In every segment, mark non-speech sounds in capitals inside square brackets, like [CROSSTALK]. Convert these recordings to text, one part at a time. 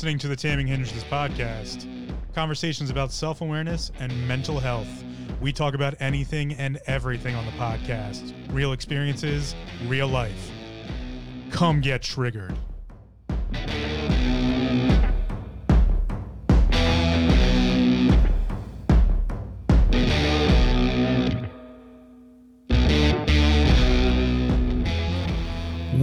listening to the Taming Hindrances podcast. Conversations about self awareness and mental health. We talk about anything and everything on the podcast real experiences, real life. Come get triggered.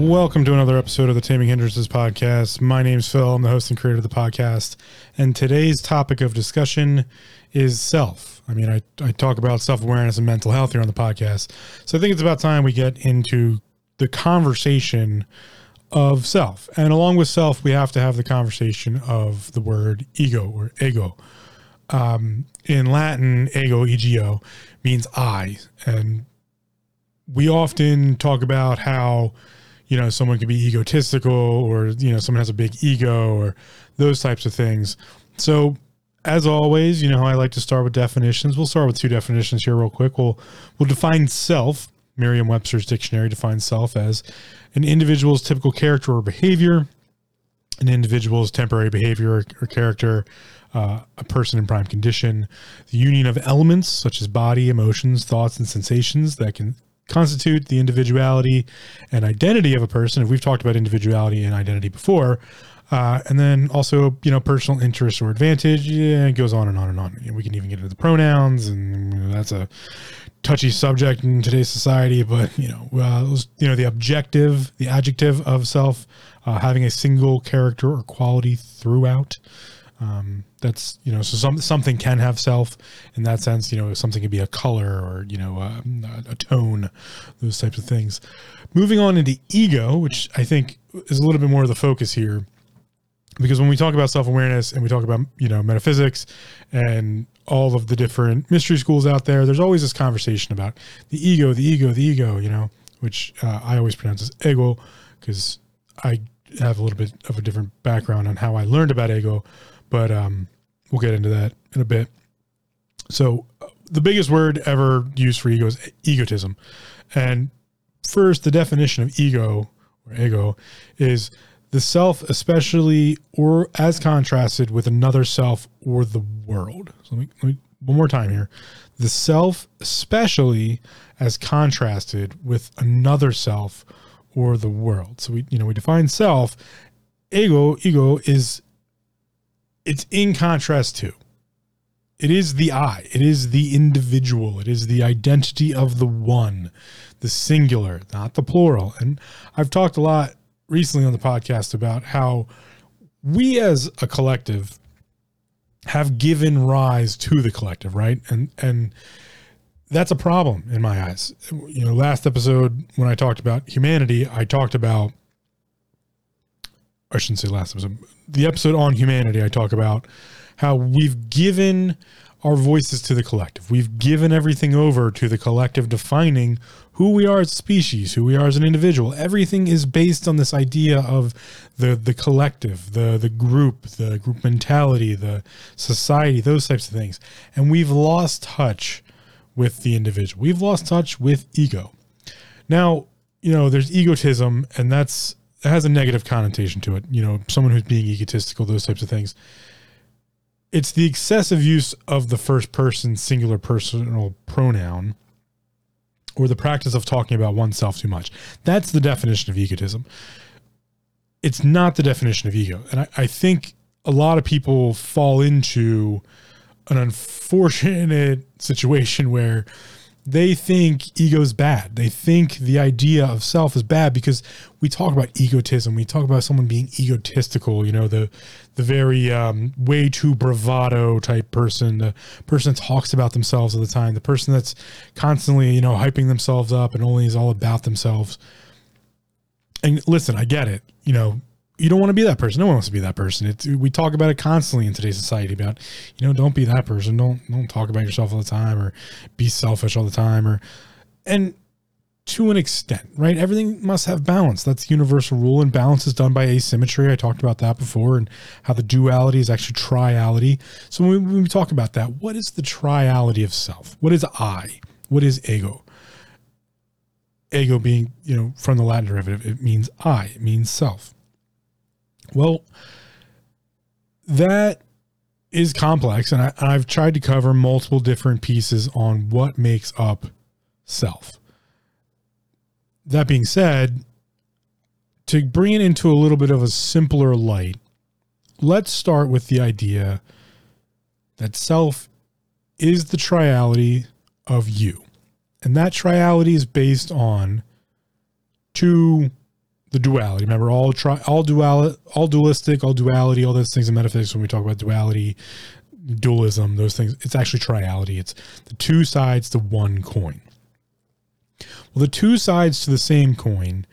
Welcome to another episode of the Taming Hindrances podcast. My name's Phil. I'm the host and creator of the podcast. And today's topic of discussion is self. I mean, I, I talk about self awareness and mental health here on the podcast. So I think it's about time we get into the conversation of self. And along with self, we have to have the conversation of the word ego or ego. Um, in Latin, ego, ego, means I. And we often talk about how you know someone can be egotistical or you know someone has a big ego or those types of things. So as always you know i like to start with definitions. We'll start with two definitions here real quick. We'll we'll define self. Merriam-webster's dictionary defines self as an individual's typical character or behavior an individual's temporary behavior or, or character uh, a person in prime condition the union of elements such as body emotions thoughts and sensations that can constitute the individuality and identity of a person. If we've talked about individuality and identity before, uh, and then also, you know, personal interest or advantage. Yeah, it goes on and on and on. We can even get into the pronouns, and you know, that's a touchy subject in today's society. But you know, uh, you know, the objective, the adjective of self, uh, having a single character or quality throughout. Um, that's you know so some something can have self in that sense you know something could be a color or you know a, a, tone those types of things. Moving on into ego which i think is a little bit more of the focus here because when we talk about self-awareness and we talk about you know metaphysics and all of the different mystery schools out there there's always this conversation about the ego the ego the ego you know which uh, i always pronounce as ego because i have a little bit of a different background on how i learned about ego but um, we'll get into that in a bit. So, uh, the biggest word ever used for ego is egotism. And first, the definition of ego or ego is the self, especially or as contrasted with another self or the world. So, let me, let me one more time here. The self, especially as contrasted with another self or the world. So we, you know, we define self. Ego, ego is it's in contrast to it is the I, it is the individual, it is the identity of the one, the singular, not the plural. And I've talked a lot recently on the podcast about how we as a collective have given rise to the collective, right? And and that's a problem in my eyes. You know, last episode when I talked about humanity, I talked about I shouldn't say last episode, the episode on humanity, I talk about how we've given our voices to the collective. We've given everything over to the collective defining who we are as a species, who we are as an individual. Everything is based on this idea of the the collective, the the group, the group mentality, the society, those types of things. And we've lost touch with the individual. We've lost touch with ego. Now, you know, there's egotism and that's it has a negative connotation to it. You know, someone who's being egotistical, those types of things. It's the excessive use of the first person singular personal pronoun or the practice of talking about oneself too much. That's the definition of egotism. It's not the definition of ego. And I, I think a lot of people fall into an unfortunate situation where they think ego's bad. They think the idea of self is bad because we talk about egotism. We talk about someone being egotistical, you know, the the very um, way too bravado type person, the person that talks about themselves all the time, the person that's constantly, you know, hyping themselves up and only is all about themselves. And listen, I get it. You know, you don't want to be that person. No one wants to be that person. It's, we talk about it constantly in today's society about, you know, don't be that person. Don't don't talk about yourself all the time or be selfish all the time or and to an extent, right? Everything must have balance. That's the universal rule and balance is done by asymmetry. I talked about that before and how the duality is actually triality. So when we, when we talk about that, what is the triality of self? What is I? What is ego? Ego being, you know, from the Latin derivative, it means I, it means self well, that is complex, and I, I've tried to cover multiple different pieces on what makes up self. That being said, to bring it into a little bit of a simpler light, let's start with the idea that self is the triality of you. And that triality is based on two the duality. Remember, all tri- all dual all dualistic, all duality, all those things in metaphysics. When we talk about duality, dualism, those things, it's actually triality. It's the two sides to one coin. Well, the two sides to the same coin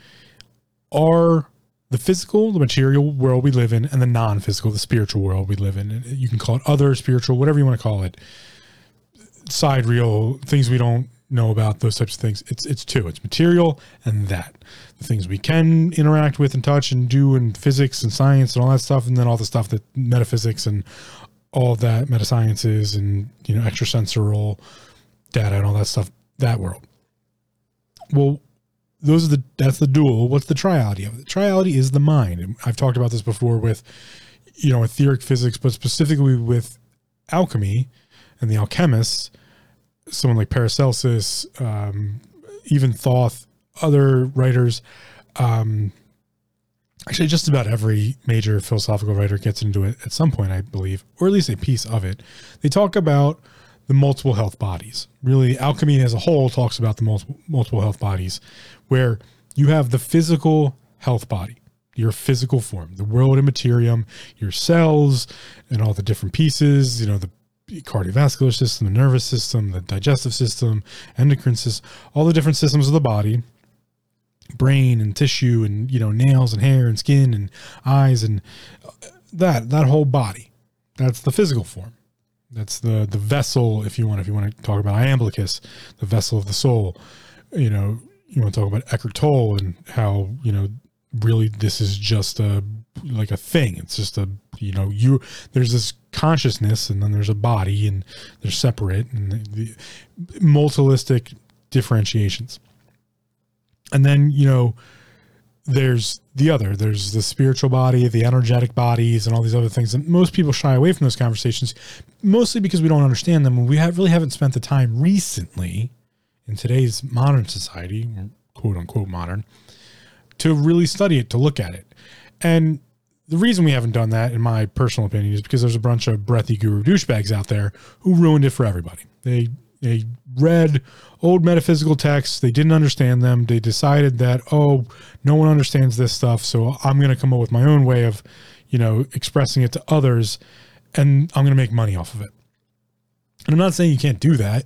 are the physical, the material world we live in, and the non-physical, the spiritual world we live in. You can call it other spiritual, whatever you want to call it. Sidereal things we don't know about those types of things. It's it's two. It's material and that the things we can interact with and touch and do in physics and science and all that stuff, and then all the stuff that metaphysics and all that meta sciences and you know extrasensorial data and all that stuff. That world. Well, those are the that's the dual. What's the triality of it? The triality is the mind. And I've talked about this before with you know etheric physics, but specifically with alchemy and the alchemists someone like Paracelsus, um, even Thoth, other writers. Um, actually, just about every major philosophical writer gets into it at some point, I believe, or at least a piece of it. They talk about the multiple health bodies. Really, alchemy as a whole talks about the multiple, multiple health bodies, where you have the physical health body, your physical form, the world of materium, your cells, and all the different pieces, you know, the cardiovascular system, the nervous system, the digestive system, endocrine system, all the different systems of the body, brain and tissue and you know nails and hair and skin and eyes and uh, that that whole body. That's the physical form. That's the the vessel, if you want, if you want to talk about iamblichus, the vessel of the soul. You know, you want to talk about Eckhart Tolle and how you know really this is just a like a thing. It's just a you know you there's this consciousness and then there's a body and they're separate and the, the multilistic differentiations. And then you know there's the other there's the spiritual body the energetic bodies and all these other things and most people shy away from those conversations mostly because we don't understand them and we have, really haven't spent the time recently in today's modern society quote unquote modern to really study it to look at it and the reason we haven't done that, in my personal opinion, is because there's a bunch of breathy guru douchebags out there who ruined it for everybody. They they read old metaphysical texts, they didn't understand them. They decided that oh, no one understands this stuff, so I'm going to come up with my own way of, you know, expressing it to others, and I'm going to make money off of it. And I'm not saying you can't do that,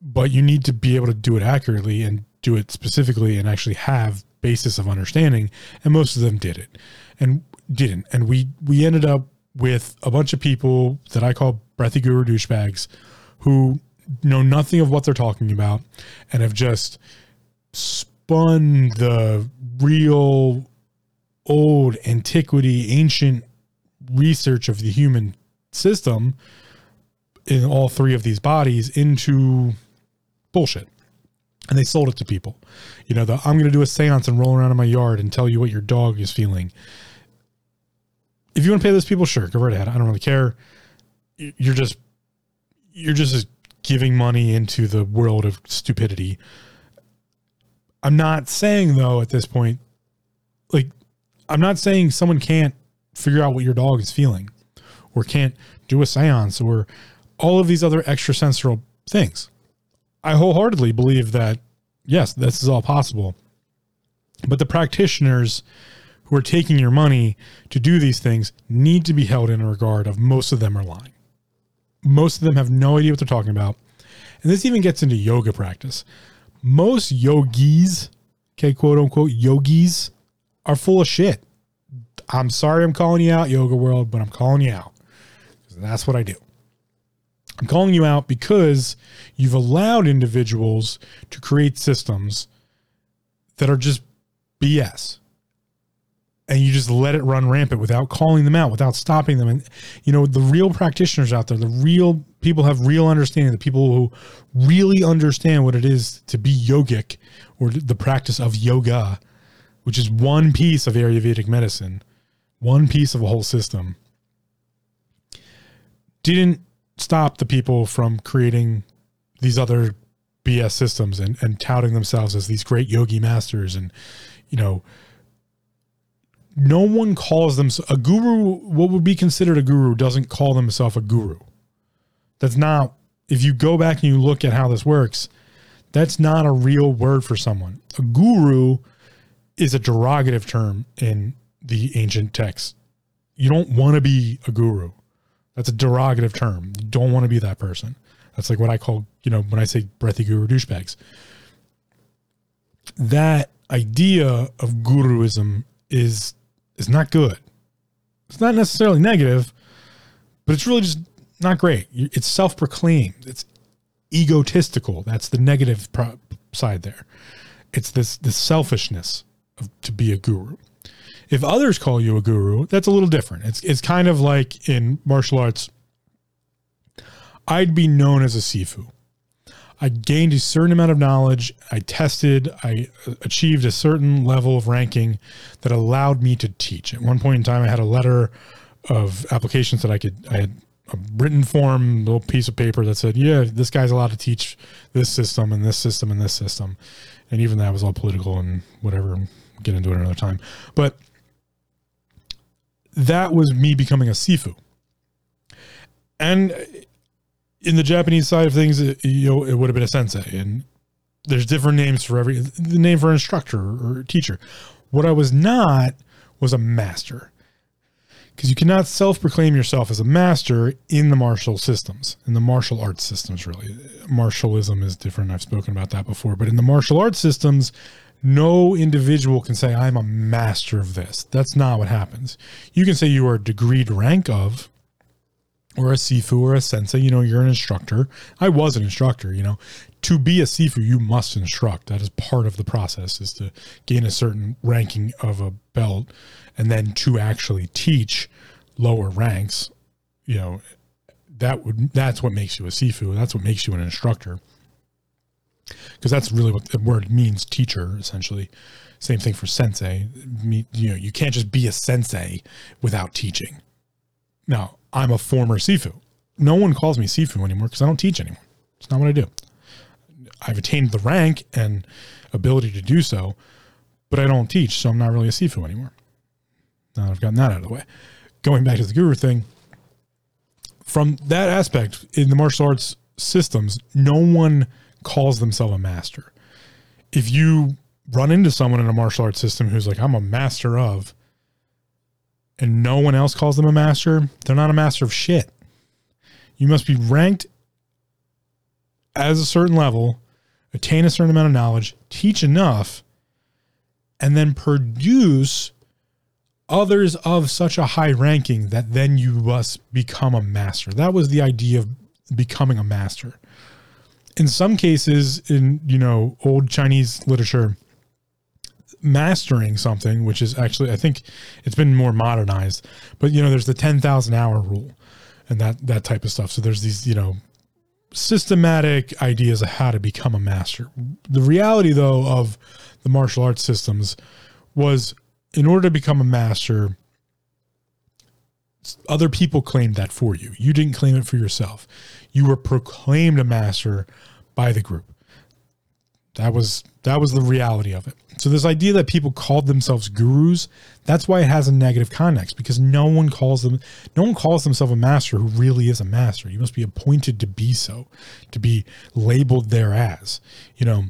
but you need to be able to do it accurately and do it specifically and actually have basis of understanding. And most of them did it and didn't. And we we ended up with a bunch of people that I call breathy guru douchebags who know nothing of what they're talking about and have just spun the real old antiquity ancient research of the human system in all three of these bodies into bullshit and they sold it to people you know the i'm going to do a seance and roll around in my yard and tell you what your dog is feeling if you want to pay those people, sure, go right ahead. I don't really care. You're just you're just giving money into the world of stupidity. I'm not saying though at this point, like I'm not saying someone can't figure out what your dog is feeling, or can't do a séance, or all of these other extrasensorial things. I wholeheartedly believe that yes, this is all possible, but the practitioners who are taking your money to do these things need to be held in regard of most of them are lying. Most of them have no idea what they're talking about. And this even gets into yoga practice. Most yogis, okay, quote unquote, yogis are full of shit. I'm sorry I'm calling you out, yoga world, but I'm calling you out. That's what I do. I'm calling you out because you've allowed individuals to create systems that are just BS and you just let it run rampant without calling them out, without stopping them. And you know, the real practitioners out there, the real people have real understanding, the people who really understand what it is to be yogic or the practice of yoga, which is one piece of Ayurvedic medicine, one piece of a whole system. didn't stop the people from creating these other BS systems and, and touting themselves as these great yogi masters. And, you know, no one calls them a guru. What would be considered a guru doesn't call themselves a guru. That's not, if you go back and you look at how this works, that's not a real word for someone. A guru is a derogative term in the ancient texts. You don't want to be a guru. That's a derogative term. You don't want to be that person. That's like what I call, you know, when I say breathy guru douchebags. That idea of guruism is is not good. It's not necessarily negative, but it's really just not great. It's self-proclaimed. It's egotistical. That's the negative pro- side there. It's this this selfishness of, to be a guru. If others call you a guru, that's a little different. It's it's kind of like in martial arts. I'd be known as a sifu. I gained a certain amount of knowledge. I tested. I uh, achieved a certain level of ranking that allowed me to teach. At one point in time, I had a letter of applications that I could. I had a written form, little piece of paper that said, "Yeah, this guy's allowed to teach this system and this system and this system," and even that was all political and whatever. get into it another time, but that was me becoming a sifu. And in the Japanese side of things, it, you know, it would have been a sensei, and there's different names for every the name for instructor or teacher. What I was not was a master, because you cannot self-proclaim yourself as a master in the martial systems, in the martial arts systems. Really, martialism is different. I've spoken about that before, but in the martial arts systems, no individual can say, I'm a master of this. That's not what happens. You can say you are a degreed rank of, or a Sifu or a sensei, you know, you're an instructor. I was an instructor, you know. To be a Sifu, you must instruct. That is part of the process, is to gain a certain ranking of a belt and then to actually teach lower ranks, you know, that would that's what makes you a Sifu. That's what makes you an instructor because that's really what the word means teacher essentially. Same thing for sensei. You know you can't just be a sensei without teaching. Now i'm a former sifu. No one calls me sifu anymore because i don't teach anymore. It's not what i do. I've attained the rank and ability to do so but i don't teach so i'm not really a sifu anymore. Now i've gotten that out of the way. Going back to the guru thing from that aspect in the martial arts systems no one calls themselves a master. If you run into someone in a martial arts system who's like, I'm a master of, and no one else calls them a master, they're not a master of shit. You must be ranked as a certain level, attain a certain amount of knowledge, teach enough, and then produce others of such a high ranking that then you must become a master. That was the idea of becoming a master in some cases in you know old chinese literature mastering something which is actually i think it's been more modernized but you know there's the 10,000 hour rule and that that type of stuff. So there's these you know systematic ideas of how to become a master. The reality though of the martial arts systems was in order to become a master other people claimed that for you you didn't claim it for yourself you were proclaimed a master by the group. That was that was the reality of it. So this idea that people called themselves gurus, that's why it has a negative context because no one calls them no one calls themselves a master who really is a master. You must be appointed to be so, to be labeled there as. You know,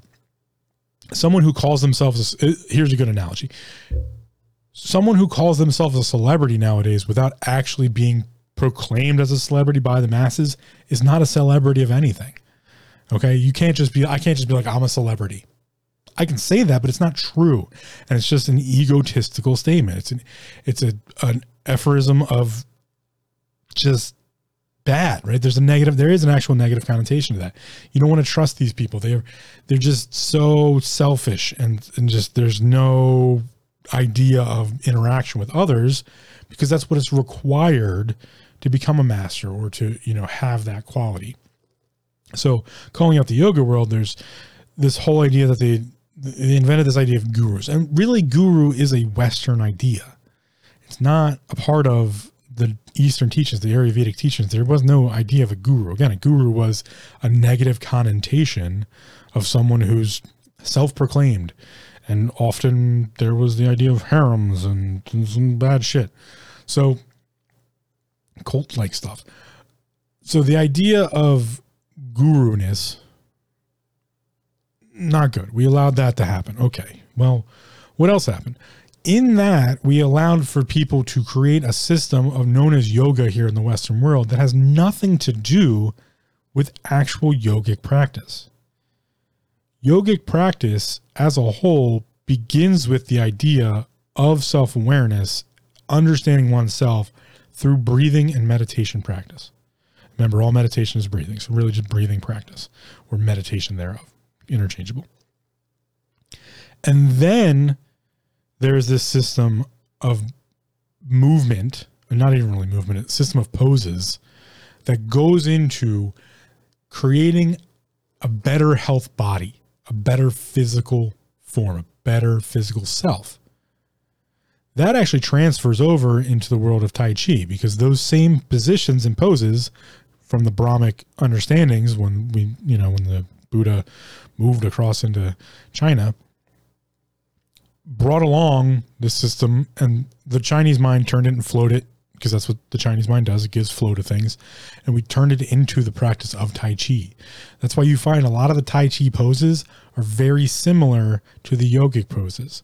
someone who calls themselves a, here's a good analogy. Someone who calls themselves a celebrity nowadays without actually being proclaimed as a celebrity by the masses is not a celebrity of anything. Okay. You can't just be, I can't just be like, I'm a celebrity. I can say that, but it's not true. And it's just an egotistical statement. It's an, it's a, an aphorism of just bad, right? There's a negative, there is an actual negative connotation to that. You don't want to trust these people. They're, they're just so selfish and, and just, there's no idea of interaction with others because that's what is required to become a master or to you know have that quality. So calling out the yoga world there's this whole idea that they they invented this idea of gurus. And really guru is a western idea. It's not a part of the Eastern teachings, the Ayurvedic teachings, there was no idea of a guru. Again, a guru was a negative connotation of someone who's self-proclaimed, and often there was the idea of harems and, some bad shit. So cult-like stuff. So the idea of guru-ness, not good. We allowed that to happen. Okay. Well, what else happened? in that we allowed for people to create a system of known as yoga here in the western world that has nothing to do with actual yogic practice yogic practice as a whole begins with the idea of self-awareness understanding oneself through breathing and meditation practice. Remember all meditation is breathing so really just breathing practice or meditation thereof interchangeable. And then there's this system of movement, not even really movement, a system of poses that goes into creating a better health body, a better physical form, a better physical self. That actually transfers over into the world of Tai Chi because those same positions and poses from the Brahmic understandings when we, you know, when the Buddha moved across into China, brought along this system and the Chinese mind turned it and flowed it because that's what the Chinese mind does. It gives flow to things. And we turned it into the practice of Tai Chi. That's why you find a lot of the Tai Chi poses are very similar to the yogic poses.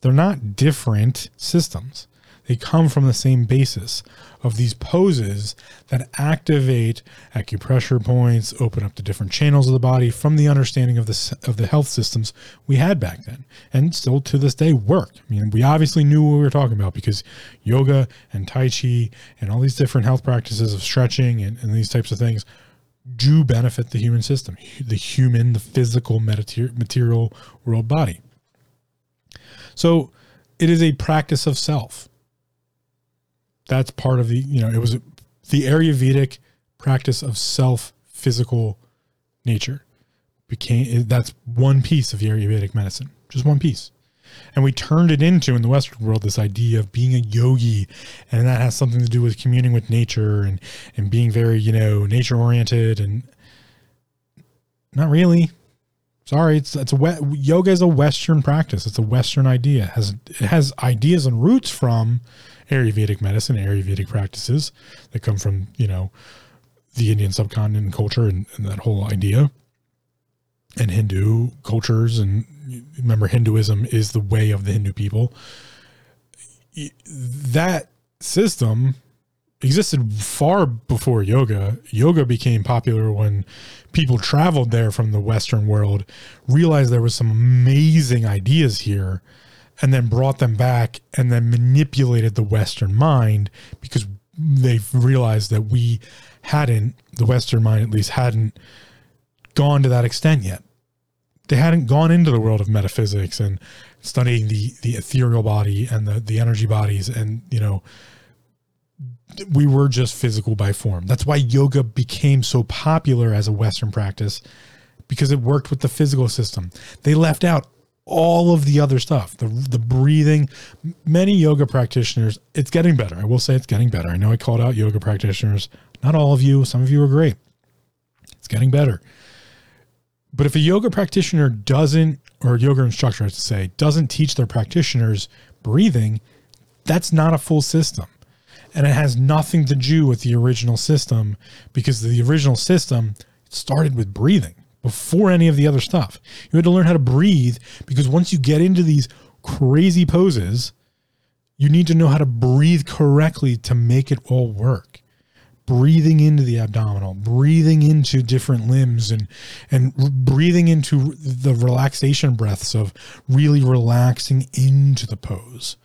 They're not different systems. They come from the same basis of these poses that activate acupressure points, open up the different channels of the body from the understanding of the of the health systems we had back then, and still to this day work. I mean, we obviously knew what we were talking about because yoga and tai chi and all these different health practices of stretching and, and these types of things do benefit the human system, the human, the physical material world body. So it is a practice of self that's part of the you know it was the Ayurvedic practice of self physical nature became that's one piece of Ayurvedic medicine, just one piece. And we turned it into in the Western world this idea of being a yogi, and that has something to do with communing with nature and and being very you know nature oriented and not really. Sorry, it's it's a yoga is a Western practice. It's a Western idea. It has it has ideas and roots from Ayurvedic medicine, Ayurvedic practices that come from, you know, the Indian subcontinent culture and, and that whole idea. And Hindu cultures, and remember, Hinduism is the way of the Hindu people. That system existed far before yoga. Yoga became popular when people traveled there from the Western world, realized there was some amazing ideas here, and then brought them back and then manipulated the Western mind because they've realized that we hadn't, the Western mind at least, hadn't gone to that extent yet. They hadn't gone into the world of metaphysics and studying the the ethereal body and the the energy bodies and you know we were just physical by form. That's why yoga became so popular as a Western practice because it worked with the physical system. They left out all of the other stuff, the the breathing. Many yoga practitioners, it's getting better. I will say it's getting better. I know I called out yoga practitioners. Not all of you. Some of you are great. It's getting better. But if a yoga practitioner doesn't, or a yoga instructor, I should say, doesn't teach their practitioners breathing, that's not a full system. And it has nothing to do with the original system because the original system started with breathing before any of the other stuff. You had to learn how to breathe because once you get into these crazy poses, you need to know how to breathe correctly to make it all work. Breathing into the abdominal, breathing into different limbs and and breathing into the relaxation breaths of really relaxing into the pose,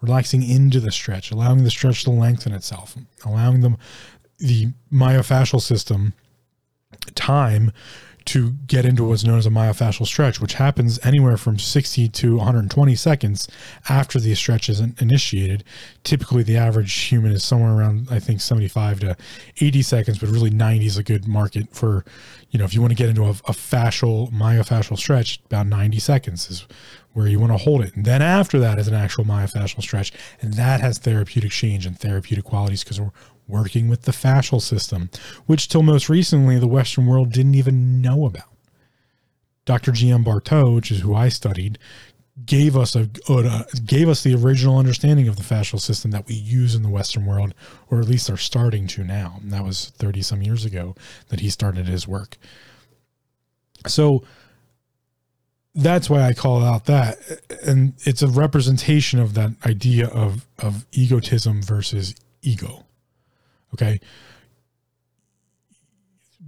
relaxing into the stretch, allowing the stretch to lengthen itself, allowing them the myofascial system time to get into what's known as a myofascial stretch, which happens anywhere from 60 to 120 seconds after the stretch is initiated. Typically, the average human is somewhere around, I think, 75 to 80 seconds, but really 90 is a good market for, you know, if you want to get into a, a fascial, myofascial stretch, about 90 seconds is where you want to hold it. And then after that is an actual myofascial stretch. And that has therapeutic change and therapeutic qualities because we're working with the fascial system, which till most recently the Western world didn't even know about. Dr. G.M. Bartow, which is who I studied, gave us a uh, gave us the original understanding of the fascial system that we use in the Western world, or at least are starting to now. And that was 30 some years ago that he started his work. So that's why I call out that. And it's a representation of that idea of, of egotism versus ego. Okay.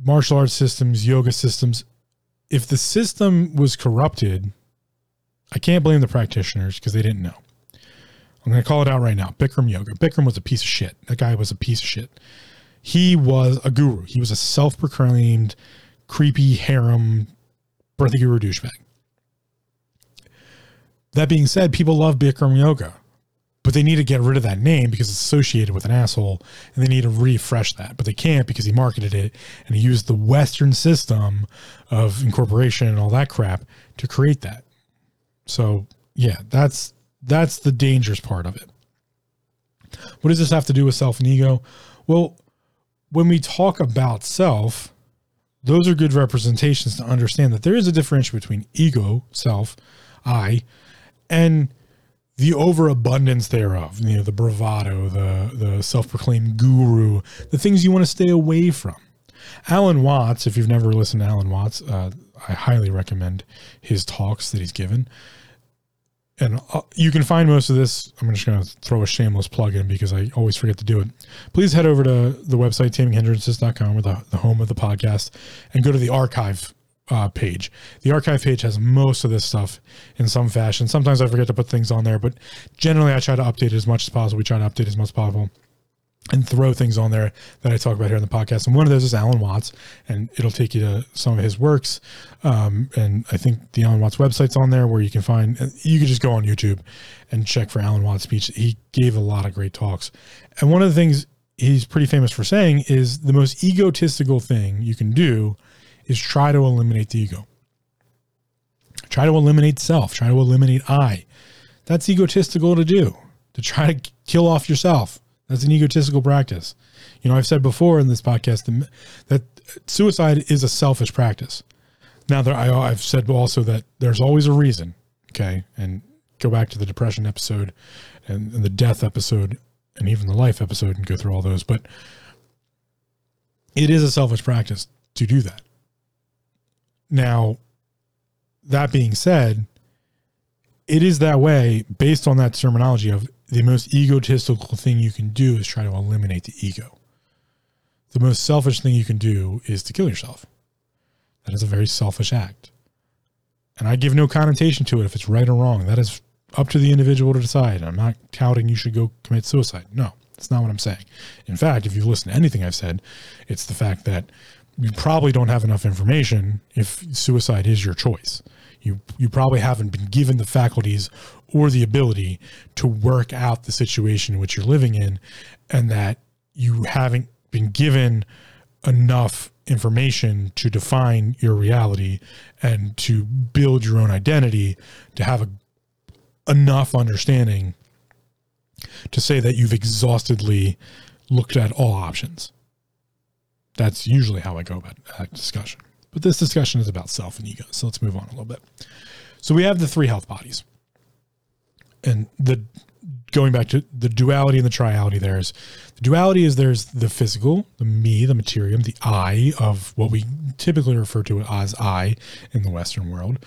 Martial arts systems, yoga systems, if the system was corrupted, I can't blame the practitioners because they didn't know. I'm going to call it out right now. Bikram Yoga. Bikram was a piece of shit. That guy was a piece of shit. He was a guru. He was a self proclaimed, creepy harem, breathy guru douchebag. That being said, people love Bikram Yoga but they need to get rid of that name because it's associated with an asshole and they need to refresh that but they can't because he marketed it and he used the western system of incorporation and all that crap to create that. So yeah that's that's the dangerous part of it. What does this have to do with self and ego? Well when we talk about self those are good representations to understand that there is a difference between ego self i and the overabundance thereof, you know, the bravado, the the self-proclaimed guru, the things you want to stay away from. Alan Watts, if you've never listened to Alan Watts, uh, I highly recommend his talks that he's given. And uh, you can find most of this. I'm just going to throw a shameless plug in because I always forget to do it. Please head over to the website, taminghindrances.com, or the, the home of the podcast, and go to the archive uh, page. The archive page has most of this stuff in some fashion. Sometimes I forget to put things on there, but generally I try to update it as much as possible. We try to update as much as possible and throw things on there that I talk about here in the podcast. And one of those is Alan Watts, and it'll take you to some of his works. Um, and I think the Alan Watts website's on there where you can find, you can just go on YouTube and check for Alan Watts speech. He gave a lot of great talks. And one of the things he's pretty famous for saying is the most egotistical thing you can do is try to eliminate the ego. Try to eliminate self. Try to eliminate I. That's egotistical to do, to try to kill off yourself. That's an egotistical practice. You know, I've said before in this podcast that suicide is a selfish practice. Now, there, I, I've said also that there's always a reason. Okay. And go back to the depression episode and, and the death episode and even the life episode and go through all those. But it is a selfish practice to do that. Now, that being said, it is that way based on that terminology of the most egotistical thing you can do is try to eliminate the ego. The most selfish thing you can do is to kill yourself. That is a very selfish act. And I give no connotation to it if it's right or wrong. That is up to the individual to decide. I'm not touting you should go commit suicide. No, that's not what I'm saying. In fact, if you've listened to anything I've said, it's the fact that you probably don't have enough information if suicide is your choice. You you probably haven't been given the faculties or the ability to work out the situation in which you're living in and that you haven't been given enough information to define your reality and to build your own identity to have a, enough understanding to say that you've exhaustively looked at all options that's usually how I go about that discussion. But this discussion is about self and ego. So let's move on a little bit. So we have the three health bodies. And the going back to the duality and the triality there is the duality is there's the physical, the me, the materium, the I of what we typically refer to as I in the Western world.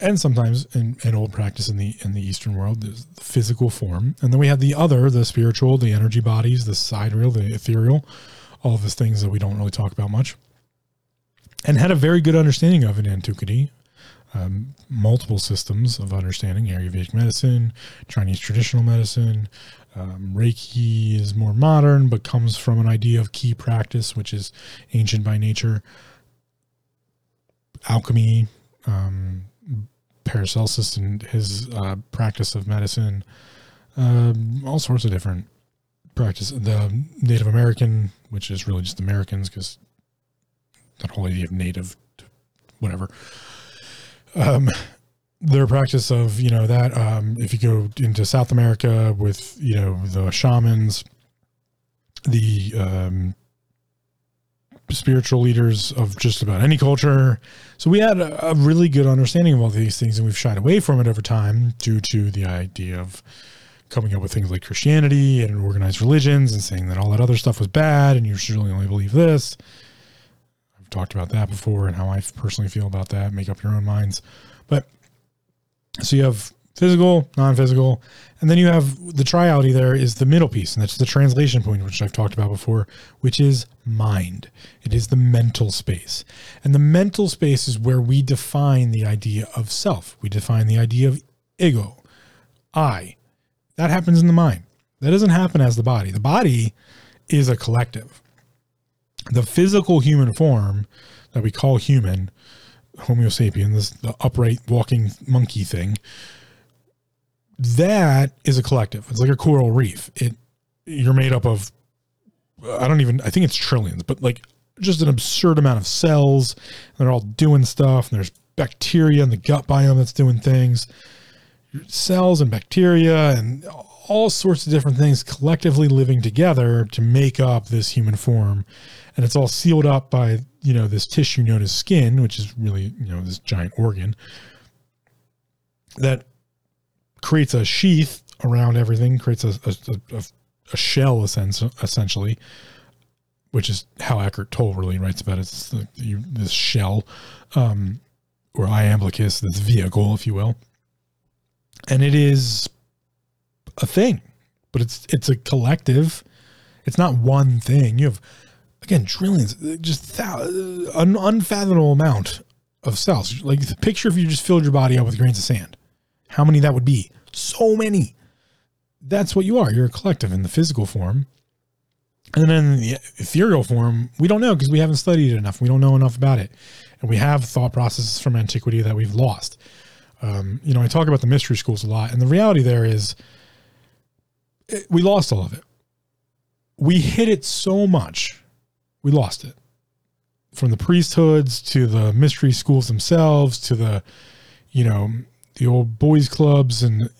And sometimes in, in old practice in the in the Eastern world, there's the physical form. And then we have the other, the spiritual, the energy bodies, the sidereal, the ethereal, all these things that we don't really talk about much, and had a very good understanding of in antiquity. Um, multiple systems of understanding Ayurvedic medicine, Chinese traditional medicine. Um, Reiki is more modern, but comes from an idea of ki practice, which is ancient by nature. alchemy, um, Paracelsus and his uh, practice of medicine, um, all sorts of different practice. The Native American, which is really just Americans, because that whole idea of native, whatever. Um, their practice of you know that um, if you go into South America with you know the shamans, the um, spiritual leaders of just about any culture. So we had a, a, really good understanding of all these things, and we've shied away from it over time due to the idea of coming up with things like Christianity and organized religions and saying that all that other stuff was bad and you should really only believe this. I've talked about that before and how I personally feel about that. Make up your own minds. But so you have physical, non-physical, and then you have the triality there is the middle piece, and that's the translation point, which I've talked about before, which is mind. It is the mental space. And the mental space is where we define the idea of self. We define the idea of ego, I. That happens in the mind. That doesn't happen as the body. The body is a collective. The physical human form that we call human, Homo sapien, this the upright walking monkey thing, that is a collective. It's like a coral reef. It you're made up of I don't even I think it's trillions, but like just an absurd amount of cells. they're all doing stuff. And there's bacteria in the gut biome that's doing things. Cells and bacteria and all sorts of different things collectively living together to make up this human form. And it's all sealed up by, you know, this tissue known as skin, which is really, you know, this giant organ that creates a sheath around everything, creates a, a, a, a shell essentially, which is how Eckhart Tolle really writes about it. It's the, this shell, um, or iamblichus, this vehicle, if you will. And it is a thing, but it's it's a collective. It's not one thing. You have again trillions, just an unfathomable amount of cells. Like picture if you just filled your body up with grains of sand, how many that would be? So many. That's what you are. You're a collective in the physical form. And then in the ethereal form, we don't know because we haven't studied it enough. We don't know enough about it. And we have thought processes from antiquity that we've lost. Um, you know, I talk about the mystery schools a lot. And the reality there is it, we lost all of it. We hit it so much, we lost it. From the priesthoods to the mystery schools themselves to the, you know, the old boys clubs and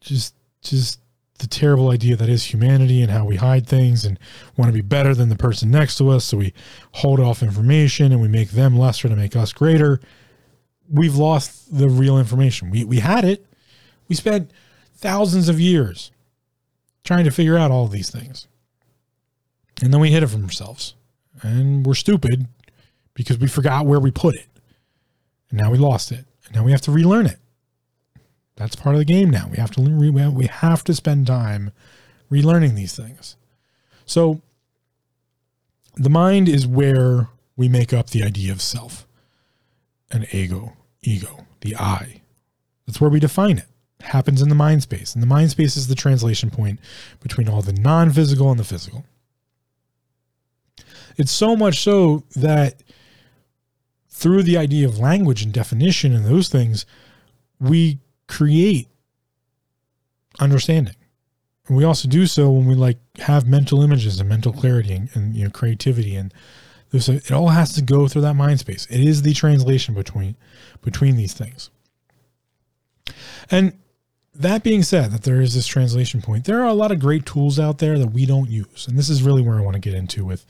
just just the terrible idea that is humanity and how we hide things and want to be better than the person next to us so we hold off information and we make them lesser to make us greater we've lost the real information. We we had it. We spent thousands of years trying to figure out all these things. And then we hid it from ourselves. And we're stupid because we forgot where we put it. And now we lost it. And now we have to relearn it. That's part of the game now. We have to we have to spend time relearning these things. So the mind is where we make up the idea of self, an ego, ego, the I. That's where we define it. it. Happens in the mind space. And the mind space is the translation point between all the non-physical and the physical. It's so much so that through the idea of language and definition and those things, we create understanding. And we also do so when we like have mental images and mental clarity and, and you know creativity and there's a, it all has to go through that mind space. It is the translation between between these things. And that being said, that there is this translation point, there are a lot of great tools out there that we don't use. And this is really where I want to get into with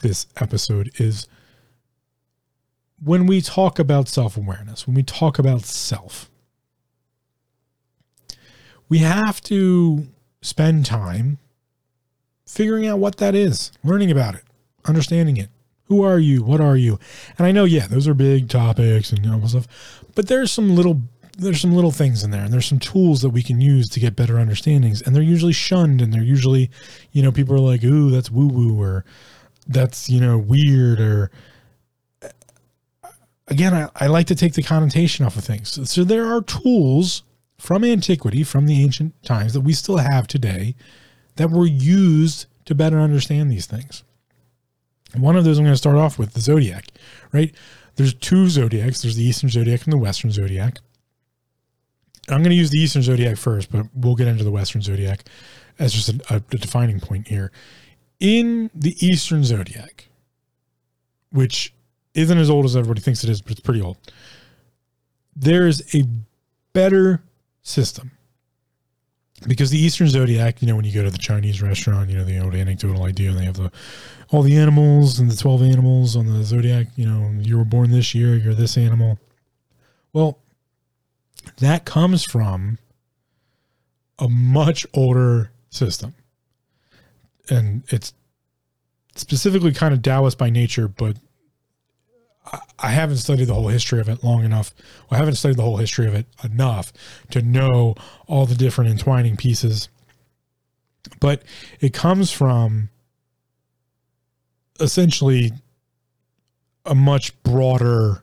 this episode is when we talk about self-awareness, when we talk about self, we have to spend time figuring out what that is, learning about it, understanding it. Who are you? What are you? And I know, yeah, those are big topics and all stuff, but there's some little there's some little things in there and there's some tools that we can use to get better understandings and they're usually shunned and they're usually you know people are like ooh that's woo woo or that's you know weird or again I, I like to take the connotation off of things so there are tools from antiquity, from the ancient times that we still have today that were used to better understand these things. One of those I'm going to start off with the zodiac, right? there's two zodiacs. There's the Eastern zodiac and the Western zodiac. I'm going to use the Eastern zodiac first, but we'll get into the Western zodiac as just a, a, a defining point here. In the Eastern zodiac, which isn't as old as everybody thinks it is, but it's pretty old. There's a better system because the Eastern Zodiac, you know, when you go to the Chinese restaurant, you know, the old anecdotal idea, they have the all the animals and the twelve animals on the Zodiac. You know, you were born this year, you're this animal. Well, that comes from a much older system, and it's specifically kind of Taoist by nature, but I haven't studied the whole history of it long enough. I haven't studied the whole history of it enough to know all the different entwining pieces. But it comes from essentially a much broader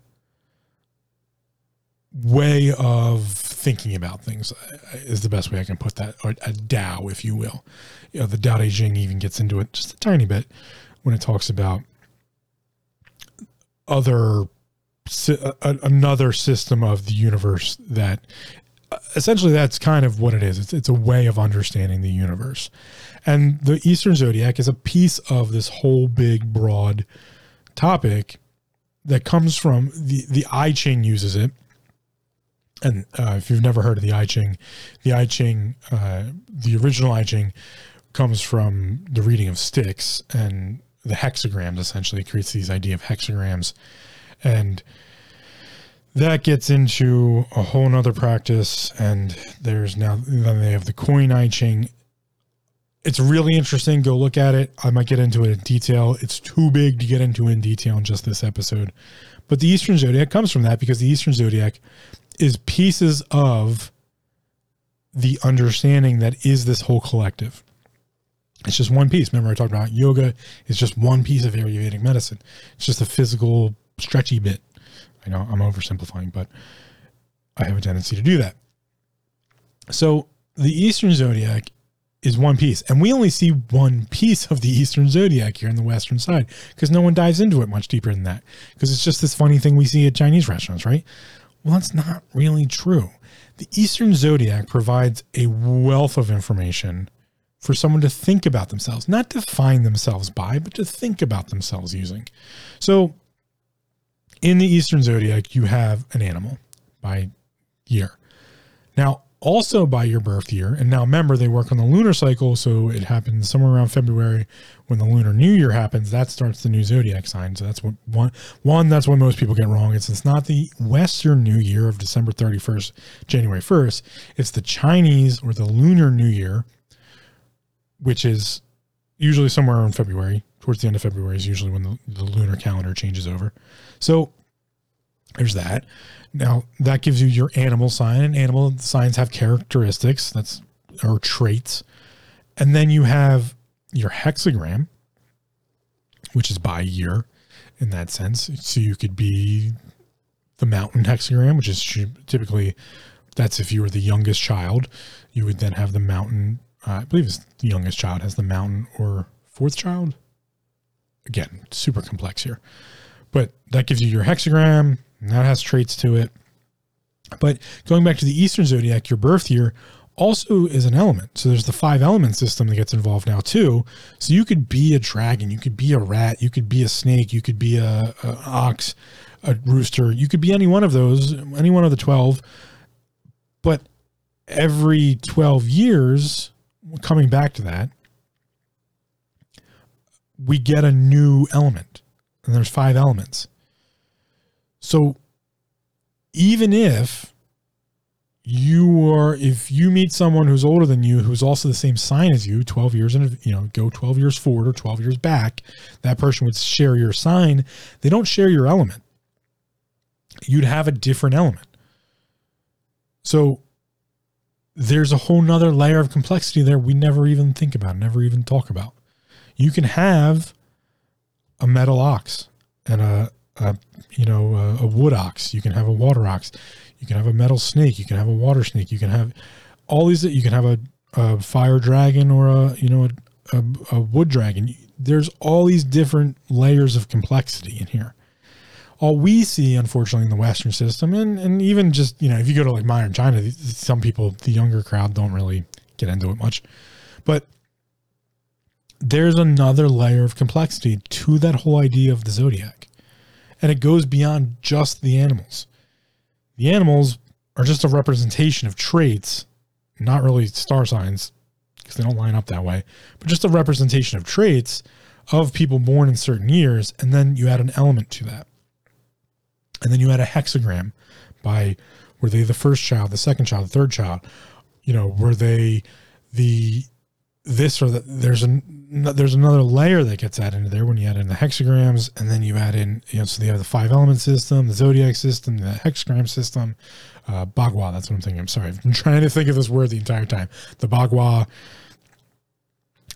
way of thinking about things is the best way I can put that, or a Tao, if you will. You know, the Tao Te Ching even gets into it just a tiny bit when it talks about other another system of the universe that essentially that's kind of what it is. It's, it's a way of understanding the universe. And the Eastern Zodiac is a piece of this whole big, broad topic that comes from the, the I Ching uses it. And uh, if you've never heard of the I Ching, the I Ching, uh, the original I Ching comes from the reading of sticks and the hexagrams essentially creates these idea of hexagrams. And that gets into a whole nother practice and there's now then they have the coin i ching. It's really interesting. Go look at it. I might get into it in detail. It's too big to get into in detail in just this episode. But the eastern zodiac comes from that because the eastern zodiac is pieces of the understanding that is this whole collective it's just one piece. Remember, I talked about yoga is just one piece of Ayurvedic medicine. It's just a physical, stretchy bit. I know I'm oversimplifying, but I have a tendency to do that. So the Eastern Zodiac is one piece, and we only see one piece of the Eastern Zodiac here in the Western side because no one dives into it much deeper than that. Because it's just this funny thing we see at Chinese restaurants, right? Well, that's not really true. The Eastern Zodiac provides a wealth of information for someone to think about themselves, not define themselves by, but to think about themselves using. So in the Eastern Zodiac, you have an animal by year. Now, also by your birth year, and now remember they work on the lunar cycle, so it happens somewhere around February when the lunar new year happens. That starts the new zodiac sign. So that's what one one that's what most people get wrong. It's it's not the Western New Year of December 31st, January 1st. It's the Chinese or the lunar New Year which is usually somewhere in February. Towards the end of February is usually when the, the lunar calendar changes over. So there's that. Now that gives you your animal sign, and animal signs have characteristics that's or traits, and then you have your hexagram, which is by year in that sense. So you could be the mountain hexagram, which is typically that's if you were the youngest child, you would then have the mountain uh, I believe the youngest child has the mountain or fourth child. Again, super complex here. But that gives you your hexagram, and that has traits to it. But going back to the Eastern zodiac, your birth year also is an element. So there's the five element system that gets involved now too. So you could be a dragon, you could be a rat, you could be a snake, you could be a, a ox, a rooster, you could be any one of those, any one of the 12. But every 12 years, coming back to that, we get a new element, and there's five elements. So even if you are if you meet someone who's older than you who's also the same sign as you 12 years and you know go 12 years forward or 12 years back that person would share your sign. They don't share your element. You'd have a different element. So there's a whole nother layer of complexity there we never even think about, never even talk about. You can have a metal ox and a, a you know a, a, wood ox. You can have a water ox. You can have a metal snake. You can have a water snake. You can have all these. You can have a, a fire dragon or a you know a, a, a wood dragon. There's all these different layers of complexity in here. All we see, unfortunately, in the Western system, and, and even just, you know, if you go to like modern China, some people, the younger crowd, don't really get into it much. But there's another layer of complexity to that whole idea of the zodiac. And it goes beyond just the animals. The animals are just a representation of traits, not really star signs, because they don't line up that way, but just a representation of traits of people born in certain years. And then you add an element to that. And then you add a hexagram by were they the first child, the second child, the third child? You know, were they the this or that? There's an there's another layer that gets added into there when you add in the hexagrams, and then you add in you know so they have the five element system, the zodiac system, the hexagram system, uh, Bagua. That's what I'm thinking. I'm sorry, I've been [LAUGHS] trying to think of this word the entire time. The Bagua,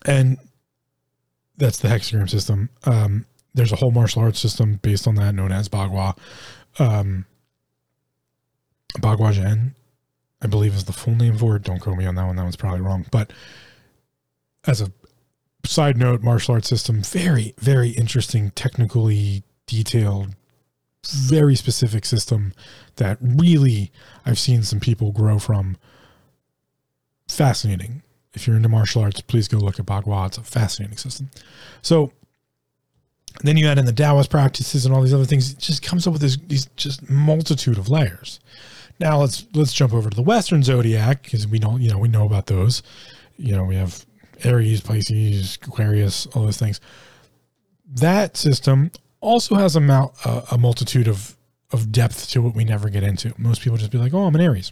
and that's the hexagram system. Um, there's a whole martial arts system based on that known as Bagua um, Bagua Zhen, I believe is the full name for it. Don't quote me on that one. That one's probably wrong. But as a side note, martial arts system, very, very interesting, technically detailed, very specific system that really I've seen some people grow from. Fascinating. If you're into martial arts, please go look at Bagua. It's a fascinating system. So then you add in the Taoist practices and all these other things. It just comes up with this these just multitude of layers. Now let's let's jump over to the Western zodiac because we know you know we know about those. You know we have Aries, Pisces, Aquarius, all those things. That system also has a, uh, a multitude of of depth to it we never get into. Most people just be like, "Oh, I'm an Aries."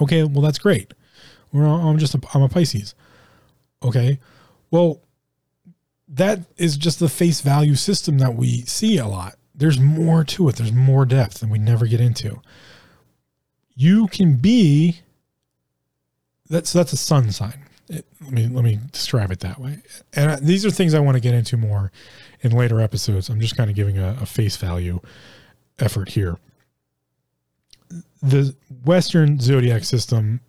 Okay, well that's great. Or I'm just a, I'm a Pisces. Okay, well that is just the face value system that we see a lot. There's more to it. There's more depth and we never get into. You can be that's that's a sun sign. It, let me let me describe it that way. And these are things I want to get into more in later episodes. I'm just kind of giving a, a face value effort here. The Western zodiac system,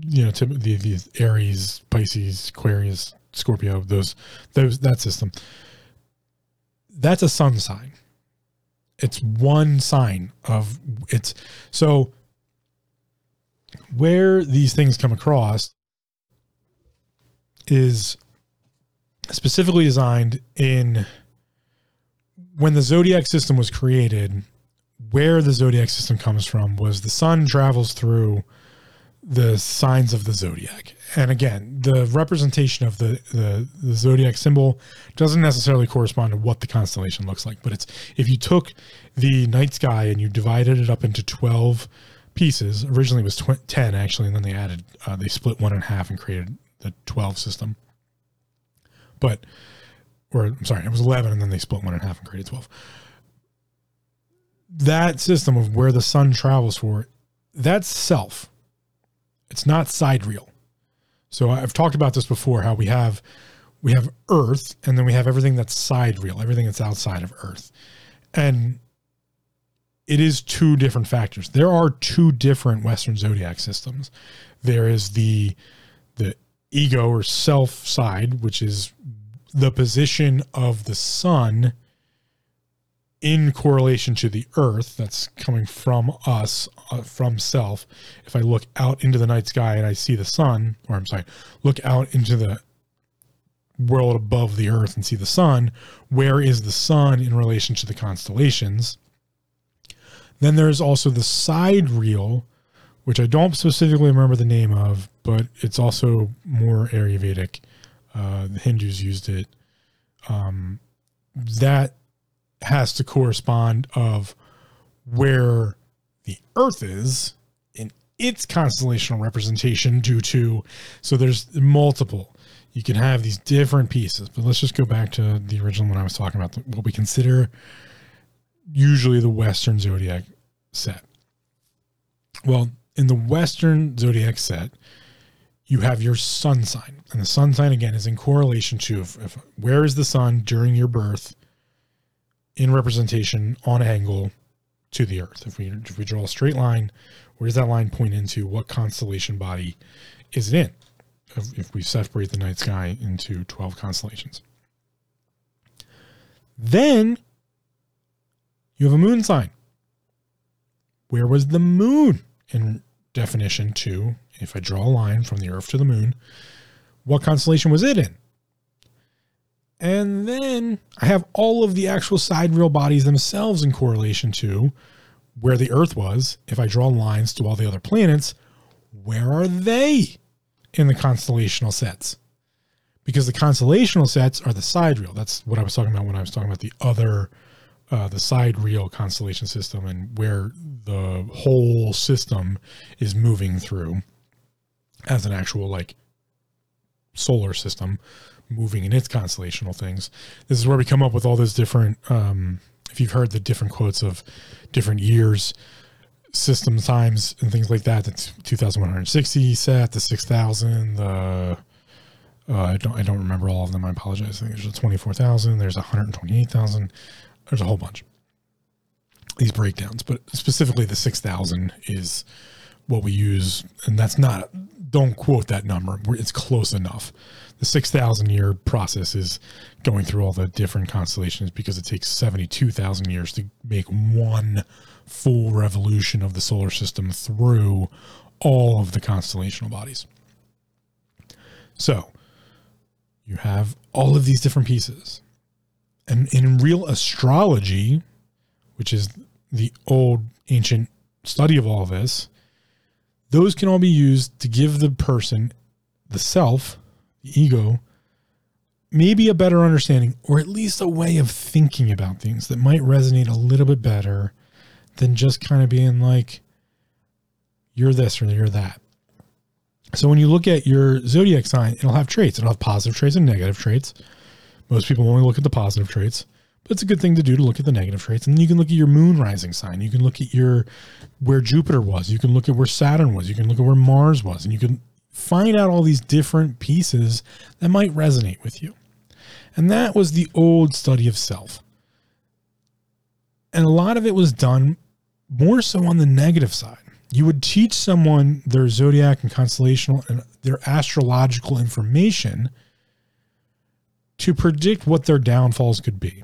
you know, the, the Aries, Pisces, Aquarius, Scorpio, those those that system. That's a sun sign. It's one sign of it's so where these things come across is specifically designed in when the zodiac system was created where the zodiac system comes from was the sun travels through the signs of the zodiac. And again, the representation of the, the, the zodiac symbol doesn't necessarily correspond to what the constellation looks like. But it's if you took the night sky and you divided it up into 12 pieces, originally it was tw- 10 actually, and then they added, uh, they split one in half and created the 12 system. But, or I'm sorry, it was 11 and then they split one in half and created 12. That system of where the sun travels for, that's self it's not sidereal. So I've talked about this before how we have we have Earth and then we have everything that's sidereal, everything that's outside of Earth. And it is two different factors. There are two different Western zodiac systems. There is the the ego or self side, which is the position of the sun in correlation to the earth that's coming from us uh, from self. If i look out into the night sky and i see the sun or i'm sorry look out into the world above the earth and see the sun where is the sun in relation to the constellations? Then there's also the sidereal which i don't specifically remember the name of but it's also more ayurvedic. Uh, the hindus used it. Um, that has to correspond of where the earth is in its constellational representation due to so there's multiple. You can have these different pieces but let's just go back to the original one i was talking about what we consider usually the western zodiac set. Well in the western zodiac set you have your sun sign and the sun sign again is in correlation to if, if, where is the sun during your birth in representation on angle to the Earth. If we if we draw a straight line, where does that line point into? What constellation body is it in? If, if we separate the night sky into twelve constellations, then you have a moon sign. Where was the moon in definition two? If I draw a line from the Earth to the moon, what constellation was it in? And then I have all of the actual side sidereal bodies themselves in correlation to where the Earth was. If I draw lines to all the other planets, where are they in the constellational sets? Because the constellational sets are the side sidereal. That's what I was talking about when I was talking about the other, uh, the sidereal constellation system and where the whole system is moving through as an actual like solar system moving in its constellational things. This is where we come up with all those different. Um, if you've heard the different quotes of different years, system times, and things like that, that's 2,160 set, the 6,000, the uh, I don't I don't remember all of them. I apologize. I there's a 24,000. There's a 128,000. There's a whole bunch. These breakdowns, but specifically the 6,000 is what we use, and that's not. Don't quote that number. It's close enough the 6,000 year process is going through all the different constellations because it takes 72,000 years to make one full revolution of the solar system through all of the constellational bodies. So you have all of these different pieces. And in real astrology, which is the old ancient study of all of this, those can all be used to give the person, the self, ego, maybe a better understanding or at least a way of thinking about things that might resonate a little bit better than just kind of being like, you're this or you're that. So when you look at your zodiac sign, it'll have traits. It'll have positive traits and negative traits. Most people only look at the positive traits, but it's a good thing to do to look at the negative traits. And then you can look at your moon rising sign. You can look at your where Jupiter was. You can look at where Saturn was. You can look at where Mars was, and you can find out all these different pieces that might resonate with you. And that was the old study of self. And a lot of it was done more so on the negative side. You would teach someone their zodiac and constellational and their astrological information to predict what their downfalls could be.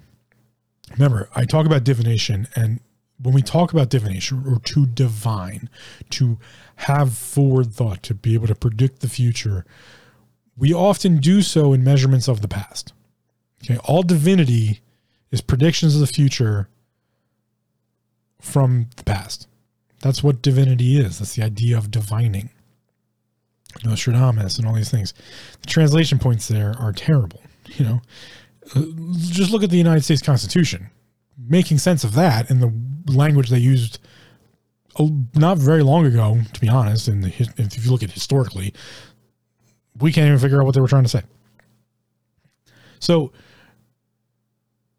Remember, I talk about divination, and when we talk about divination or to divine, to have forward thought, to be able to predict the future, we often do so in measurements of the past. Okay, all divinity is predictions of the future from the past. That's what divinity is. That's the idea of divining. Nostradamus and all these things. The translation points there are terrible. You know, uh, just look at the United States Constitution. Making sense of that in the language they used not very long ago, to be honest, and if you look at historically, we can't even figure out what they were trying to say. So,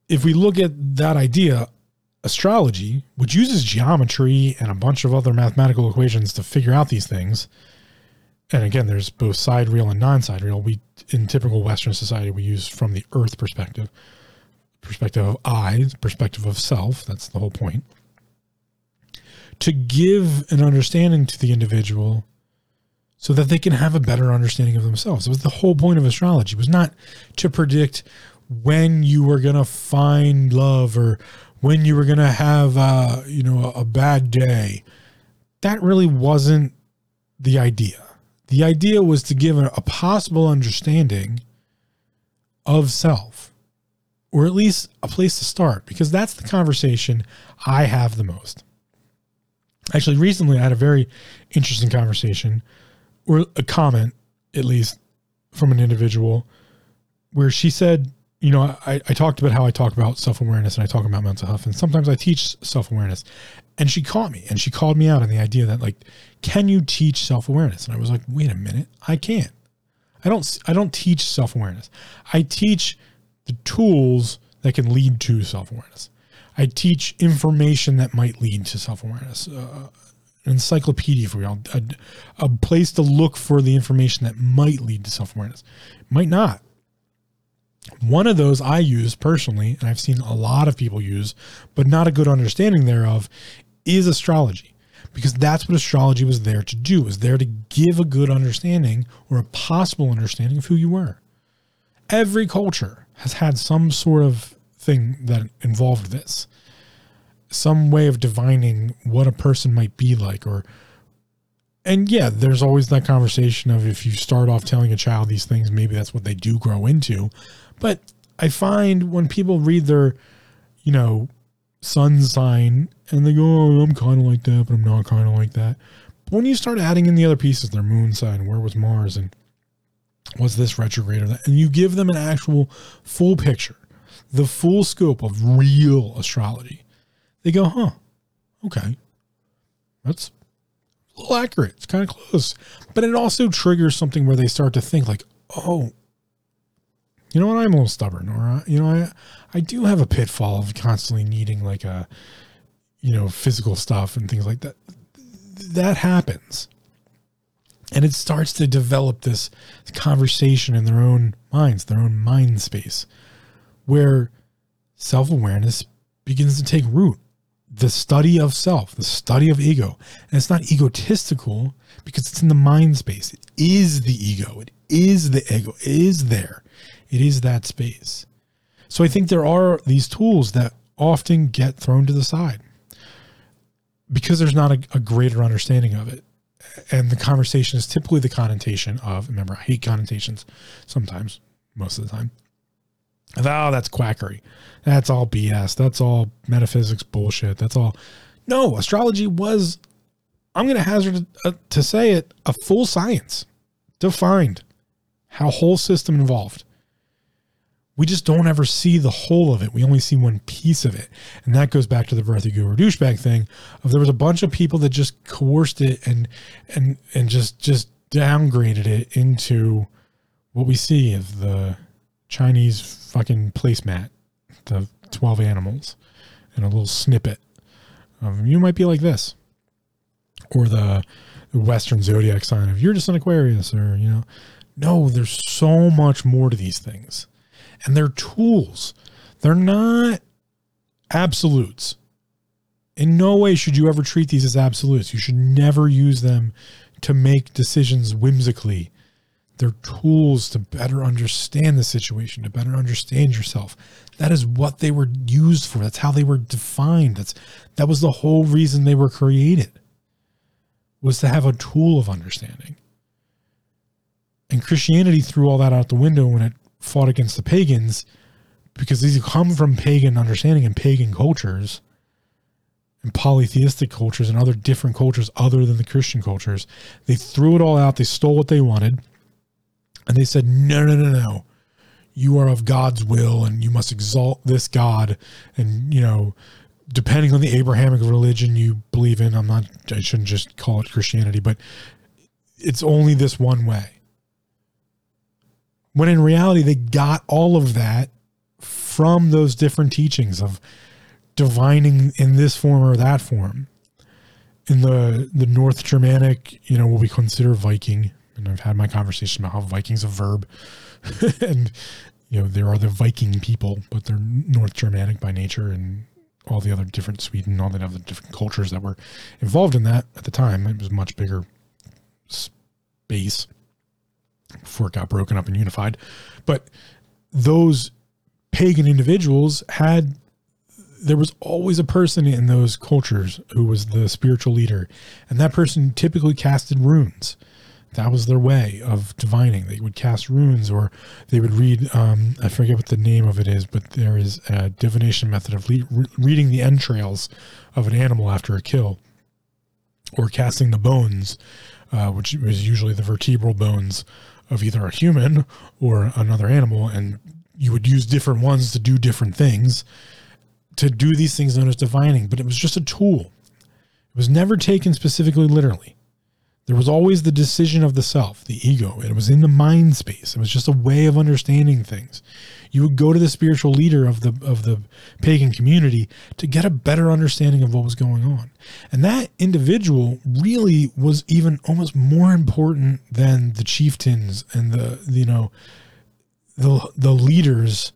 if we look at that idea, astrology, which uses geometry and a bunch of other mathematical equations to figure out these things, and again, there's both sidereal and non-sidereal. We, in typical Western society, we use from the Earth perspective, perspective of I, perspective of self. That's the whole point to give an understanding to the individual so that they can have a better understanding of themselves. It was the whole point of astrology. It was not to predict when you were going to find love or when you were going to have uh, you know a, bad day. That really wasn't the idea. The idea was to give a possible understanding of self or at least a place to start because that's the conversation I have the most. Actually, recently I had a very interesting conversation or a comment, at least from an individual, where she said, you know, I, I talked about how I talk about self awareness and I talk about mental health, and sometimes I teach self awareness. And she caught me and she called me out on the idea that, like, can you teach self awareness? And I was like, wait a minute, I can't. I don't. I don't teach self awareness. I teach the tools that can lead to self awareness. I teach information that might lead to self awareness. Uh, an encyclopedia for you, a, a place to look for the information that might lead to self awareness. Might not. One of those I use personally, and I've seen a lot of people use, but not a good understanding thereof, is astrology. Because that's what astrology was there to do, was there to give a good understanding or a possible understanding of who you were. Every culture has had some sort of thing that involved this. some way of divining what a person might be like or and yeah there's always that conversation of if you start off telling a child these things maybe that's what they do grow into but i find when people read their you know sun sign and they go oh i'm kind of like that but i'm not kind of like that but when you start adding in the other pieces their moon sign where was mars and was this retrograde or that and you give them an actual full picture the full scope of real astrology they go, huh, okay, that's a little accurate. It's kind of close. But it also triggers something where they start to think like, oh, you know what? I'm a little stubborn, or you know, I I do have a pitfall of constantly needing like a, you know, physical stuff and things like that. That happens, and it starts to develop this conversation in their own minds, their own mind space, where self awareness begins to take root the study of self, the study of ego. And it's not egotistical because it's in the mind space. It is the ego. It is the ego. It is there. It is that space. So I think there are these tools that often get thrown to the side because there's not a, a greater understanding of it. And the conversation is typically the connotation of, remember, I hate connotations sometimes, most of the time. Oh, that's quackery. That's all BS. That's all metaphysics bullshit. That's all. No, astrology was, I'm going to hazard a, to say it, a full science, defined, how whole system involved. We just don't ever see the whole of it. We only see one piece of it. And that goes back to the birthday guru douchebag thing of there was a bunch of people that just coerced it and and and just just downgraded it into what we see of the Chinese fucking placemat, the 12 animals, and a little snippet of you might be like this. Or the Western zodiac sign of you're just an Aquarius, or, you know. No, there's so much more to these things. And they're tools. They're not absolutes. In no way should you ever treat these as absolutes. You should never use them to make decisions whimsically they're tools to better understand the situation, to better understand yourself. That is what they were used for. That's how they were defined. That's that was the whole reason they were created. Was to have a tool of understanding. And Christianity threw all that out the window when it fought against the pagans because these come from pagan understanding and pagan cultures and polytheistic cultures and other different cultures other than the Christian cultures. They threw it all out. They stole what they wanted and they said, no, no, no, no. You are of God's will and you must exalt this God. And, you know, depending on the Abrahamic religion you believe in, I'm not, I shouldn't just call it Christianity, but it's only this one way. When in reality, they got all of that from those different teachings of divining in this form or that form. In the, the North Germanic, you know, what we consider Viking, and I've had my conversation about how Viking's a verb, [LAUGHS] and you know there are the Viking people, but they're North Germanic by nature, and all the other different Sweden, all the other different cultures that were involved in that at the time. It was much bigger space before it got broken up and unified, but those pagan individuals had there was always a person in those cultures who was the spiritual leader and that person typically casted runes that was their way of divining. They would cast runes, or they would read. Um, I forget what the name of it is, but there is a divination method of le- reading the entrails of an animal after a kill, or casting the bones, uh, which was usually the vertebral bones of either a human or another animal, and you would use different ones to do different things. To do these things known as divining, but it was just a tool. It was never taken specifically literally. There was always the decision of the self, the ego. It was in the mind space. It was just a way of understanding things. You would go to the spiritual leader of the of the pagan community to get a better understanding of what was going on. And that individual really was even almost more important than the chieftains and the you know the the leaders.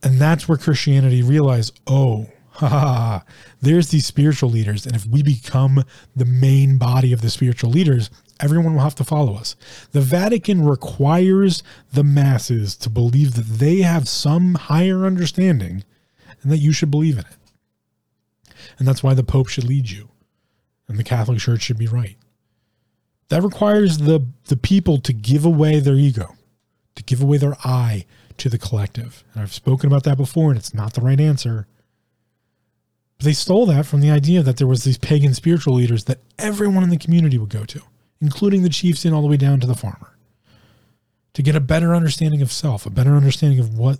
And that's where Christianity realized, oh, ha, ha, ha, there's these spiritual leaders. And if we become the main body of the spiritual leaders, everyone will have to follow us. The Vatican requires the masses to believe that they have some higher understanding and that you should believe in it. And that's why the Pope should lead you and the Catholic Church should be right. That requires the, the people to give away their ego, to give away their I to the collective. And I've spoken about that before, and it's not the right answer. But they stole that from the idea that there was these pagan spiritual leaders that everyone in the community would go to, including the chiefs and all the way down to the farmer, to get a better understanding of self, a better understanding of what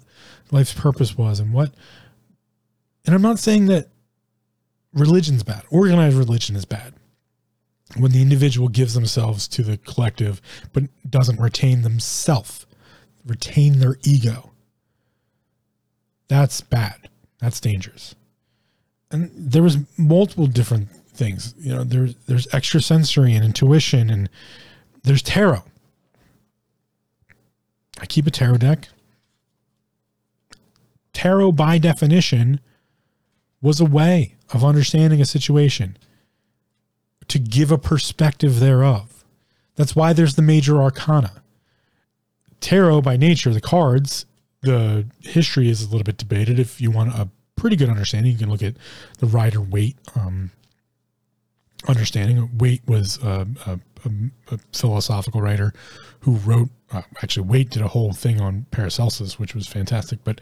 life's purpose was and what. And I'm not saying that religion's bad. Organized religion is bad. When the individual gives themselves to the collective but doesn't retain themselves, retain their ego. That's bad. That's dangerous. And there was multiple different things. You know, there's there's extrasensory and intuition and there's tarot. I keep a tarot deck. Tarot by definition was a way of understanding a situation to give a perspective thereof. That's why there's the major arcana. Tarot, by nature, the cards, the history is a little bit debated. If you want a pretty good understanding, you can look at the Rider Waite um, understanding. Waite was a, a, a, philosophical writer who wrote, uh, actually, Waite did a whole thing on Paracelsus, which was fantastic. But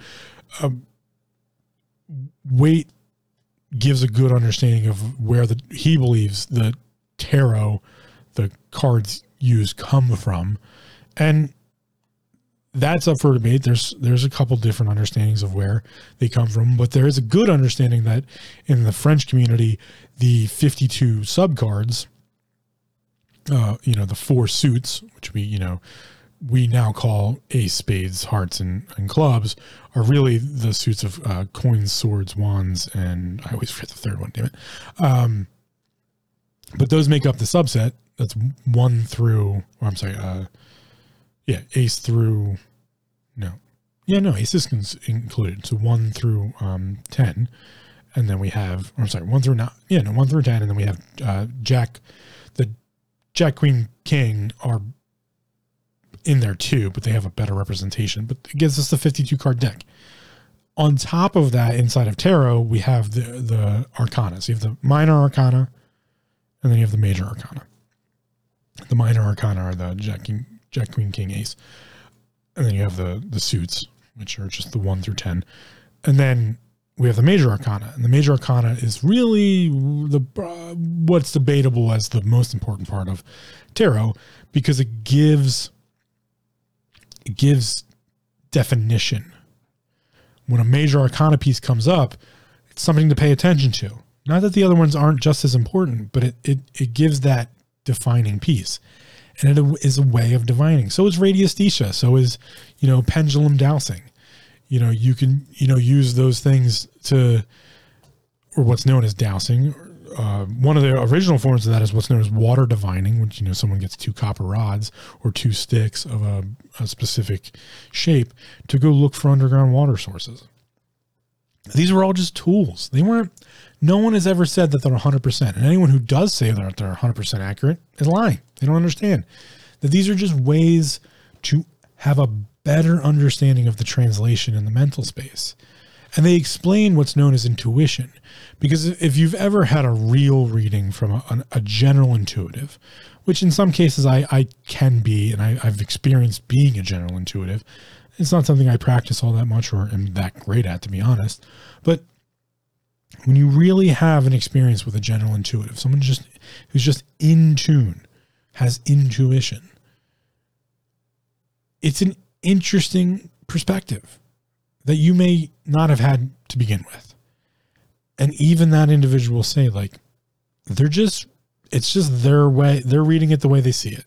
um, Waite gives a good understanding of where the he believes the tarot, the cards used come from, and that's up for debate. There's there's a couple different understandings of where they come from, but there is a good understanding that in the French community, the 52 subcards, uh, you know, the four suits, which we you know we now call ace, spades, hearts, and, and clubs, are really the suits of uh, coins, swords, wands, and I always forget the third one. Damn it! Um, but those make up the subset. That's one through. Or I'm sorry. Uh, yeah, ace through. No, yeah, no, ace is included. So one through um, ten, and then we have. I'm sorry, one through nine. Yeah, no, one through ten, and then we have uh, Jack. The Jack, Queen, King are in there too, but they have a better representation. But it gives us the 52 card deck. On top of that, inside of tarot, we have the the arcana. So you have the minor arcana, and then you have the major arcana. The minor arcana are the Jack, King, Jack Queen, King, Ace, and then you have the the suits, which are just the one through ten, and then we have the major arcana, and the major arcana is really the uh, what's debatable as the most important part of tarot because it gives it gives definition. When a major arcana piece comes up, it's something to pay attention to. Not that the other ones aren't just as important, but it, it, it gives that defining piece. And it is a way of divining. So is radiesthesia. So is, you know, pendulum dowsing. You know, you can, you know, use those things to, or what's known as dowsing, uh, one of the original forms of that is what's known as water divining, which you know someone gets two copper rods or two sticks of a, a specific shape to go look for underground water sources. These were all just tools. They weren't. No one has ever said that they're 100%. And anyone who does say that they're 100% accurate is lying. They don't understand that these are just ways to have a better understanding of the translation in the mental space. And they explain what's known as intuition. Because if you've ever had a real reading from a, a general intuitive, which in some cases I, I can be, and I, I've experienced being a general intuitive, it's not something I practice all that much or am that great at, to be honest. But when you really have an experience with a general intuitive, someone just who's just in tune, has intuition, it's an interesting perspective that you may not have had to begin with. And even that individual say, like, they're just, it's just their way, they're reading it the way they see it.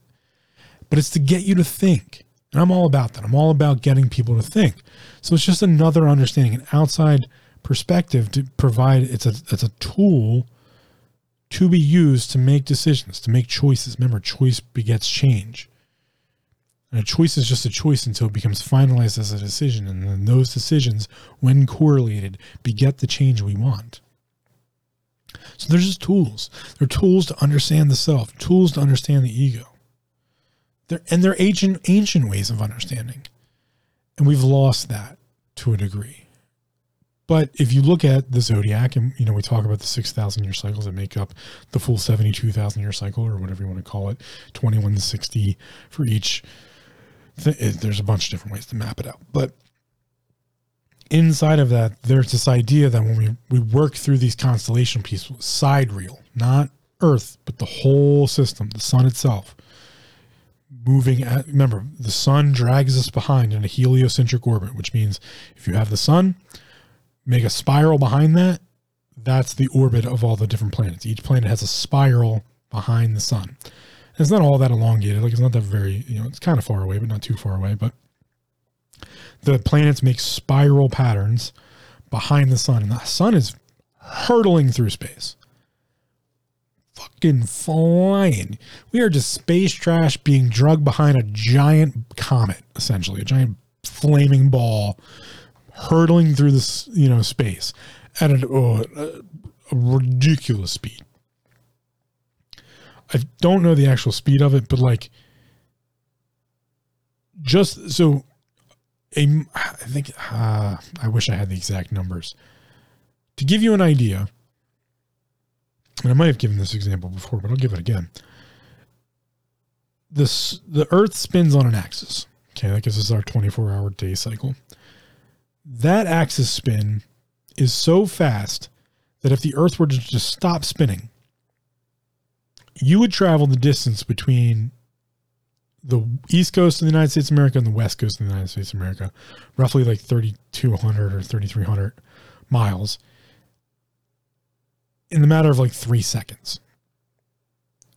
But it's to get you to think. And I'm all about that. I'm all about getting people to think. So it's just another understanding, an outside perspective to provide it's a it's a tool to be used to make decisions, to make choices. Remember, choice begets change. And a choice is just a choice until it becomes finalized as a decision. And then those decisions, when correlated, beget the change we want. So they're just tools. They're tools to understand the self, tools to understand the ego. They're, and they're ancient, ancient ways of understanding. And we've lost that to a degree. But if you look at the zodiac, and you know we talk about the six thousand year cycles that make up the full seventy two thousand year cycle, or whatever you want to call it, twenty one sixty for each. Th- there's a bunch of different ways to map it out, but inside of that, there's this idea that when we we work through these constellation pieces, side sidereal, not Earth, but the whole system, the sun itself, moving at, remember, the sun drags us behind in a heliocentric orbit, which means if you have the sun, make a spiral behind that, that's the orbit of all the different planets. Each planet has a spiral behind the sun. It's not all that elongated, like it's not that very, you know, it's kind of far away, but not too far away. But the planets make spiral patterns behind the sun, and the sun is hurtling through space fucking flying. We are just space trash being drugged behind a giant comet, essentially, a giant flaming ball hurtling through this, you know, space at oh, a, oh, a ridiculous speed. I don't know the actual speed of it, but like, just so a, I think, uh, I wish I had the exact numbers. To give you an idea, and I might have given this example before, but I'll give it again. This the Earth spins on an axis. Okay, that gives us our 24 hour day cycle. That axis spin is so fast that if the Earth were to just stop spinning, you would travel the distance between the east coast of the United States of America and the west coast of the United States of America, roughly like 3,200 or 3,300 miles in the matter of like three seconds.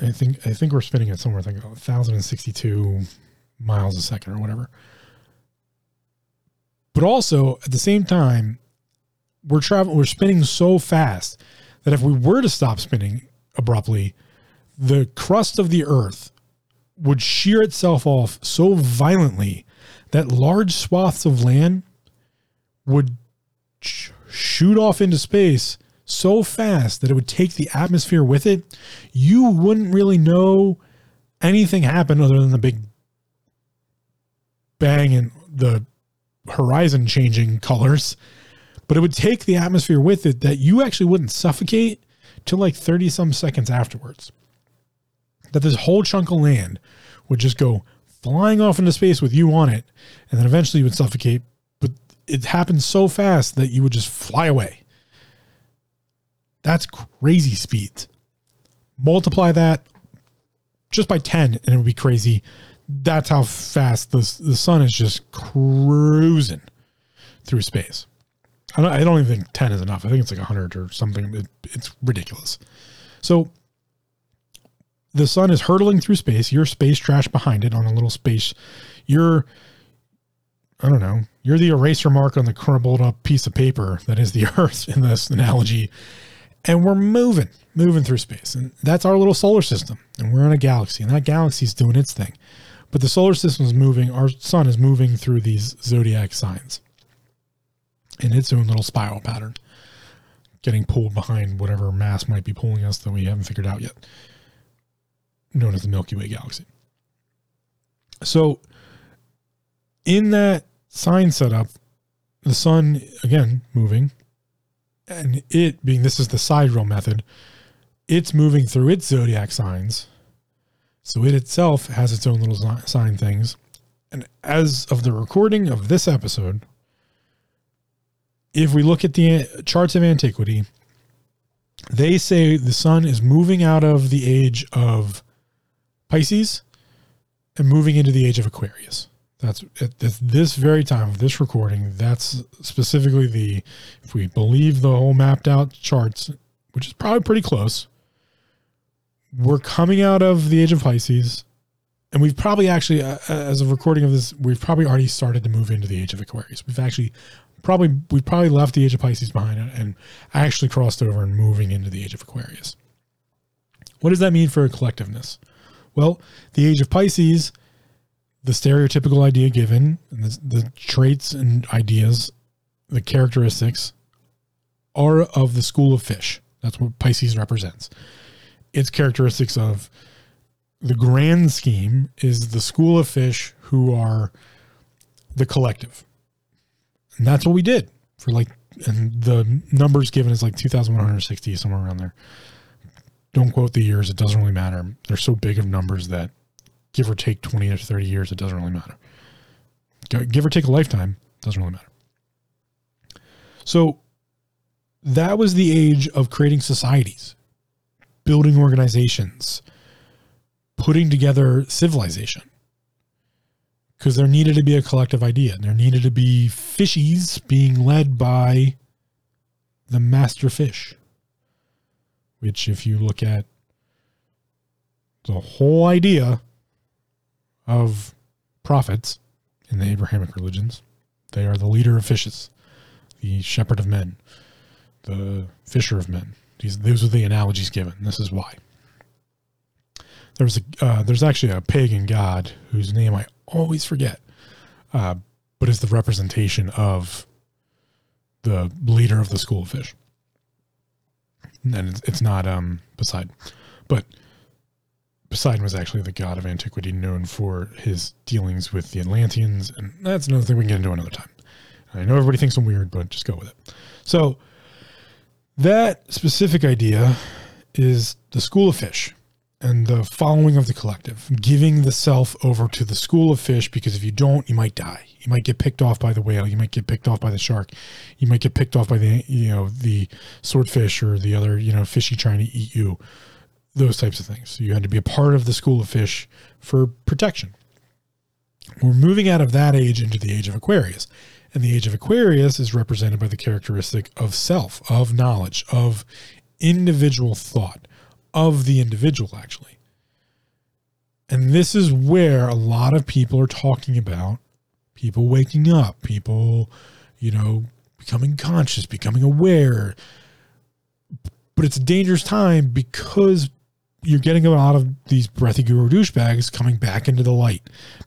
I think I think we're spinning at somewhere like 1,062 miles a second or whatever. But also at the same time, we're traveling we're spinning so fast that if we were to stop spinning abruptly, the crust of the earth would shear itself off so violently that large swaths of land would sh- shoot off into space so fast that it would take the atmosphere with it, you wouldn't really know anything happened other than the big bang and the horizon changing colors. But it would take the atmosphere with it that you actually wouldn't suffocate till like 30 some seconds afterwards. That this whole chunk of land would just go flying off into space with you on it, and then eventually you would suffocate. But it happened so fast that you would just fly away. That's crazy speeds. Multiply that just by 10 and it would be crazy. That's how fast the, the sun is just cruising through space. I don't, I don't even think 10 is enough. I think it's like 100 or something. It, it's ridiculous. So the sun is hurtling through space. You're space trash behind it on a little space. You're, I don't know, you're the eraser mark on the crumbled up piece of paper that is the [LAUGHS] Earth in this analogy and we're moving, moving through space. And that's our little solar system. And we're in a galaxy, and that galaxy is doing its thing. But the solar system is moving, our sun is moving through these zodiac signs in its own little spiral pattern, getting pulled behind whatever mass might be pulling us that we haven't figured out yet, known as the Milky Way galaxy. So, in that sign setup, the sun, again, moving, and it being this is the sidereal method, it's moving through its zodiac signs. So it itself has its own little sign things. And as of the recording of this episode, if we look at the uh, charts of antiquity, they say the sun is moving out of the age of Pisces and moving into the age of Aquarius. That's at this very time of this recording. That's specifically the, if we believe the whole mapped out charts, which is probably pretty close. We're coming out of the age of Pisces, and we've probably actually, uh, uh, as a recording of this, we've probably already started to move into the age of Aquarius. We've actually probably we've probably left the age of Pisces behind and actually crossed over and moving into the age of Aquarius. What does that mean for collectiveness? Well, the age of Pisces the stereotypical idea given, the, the traits and ideas, the characteristics are of the school of fish. That's what Pisces represents. Its characteristics of the grand scheme is the school of fish who are the collective. And that's what we did for like and the numbers given is like 2,160 somewhere around there. Don't quote the years; it doesn't really matter. They're so big of numbers that, give or take 20 or 30 years, it doesn't really matter. Give or take a lifetime, doesn't really matter. So, that was the age of creating societies, building organizations, putting together civilization because there needed to be a collective idea. There needed to be fishies being led by the master fish, which, if you look at the whole idea of prophets in the Abrahamic religions, they are the leader of fishes, the shepherd of men, the fisher of men. These, those are the analogies given. This is why. There's a uh, there's actually a pagan god whose name I always forget, uh, but is the representation of the leader of the school of fish. And it's, not um, Poseidon, but Poseidon was actually the god of antiquity known for his dealings with the Atlanteans, and that's another thing we can get into another time. I know everybody thinks I'm weird, but just go with it. So that specific idea is the school of fish and the following of the collective, giving the self over to the school of fish because if you don't, you might die. You might get picked off by the whale. You might get picked off by the shark. You might get picked off by the you know the swordfish or the other you know fishy trying to eat you. Those types of things. So you had to be a part of the school of fish for protection. We're moving out of that age into the age of Aquarius. And the age of Aquarius is represented by the characteristic of self, of knowledge, of individual thought of the individual, actually. And this is where a lot of people are talking about people waking up, people, you know, becoming conscious, becoming aware. But it's a dangerous time because you're getting a lot of these breathy guru douchebags coming back into the light,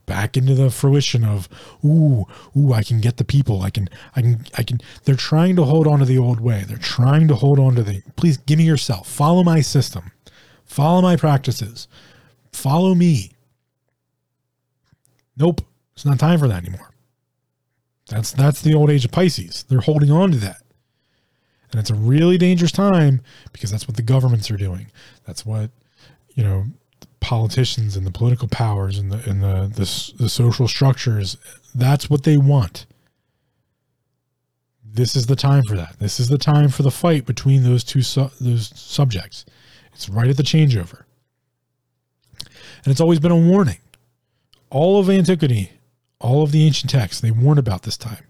back into the fruition of, ooh, ooh, I can get the people. I can, I can, I can. They're trying to hold on to the old way. They're trying to hold on to the, please give me yourself. Follow my system. Follow my practices. Follow me. Nope. It's not time for that anymore. That's that's the old age of Pisces. They're holding on to that. And it's a really dangerous time because that's what the governments are doing. That's what you know, politicians and the political powers and the and the the, the social structures. That's what they want. This is the time for that. This is the time for the fight between those two su- those subjects. It's right at the changeover, and it's always been a warning. All of antiquity, all of the ancient texts, they warn about this time.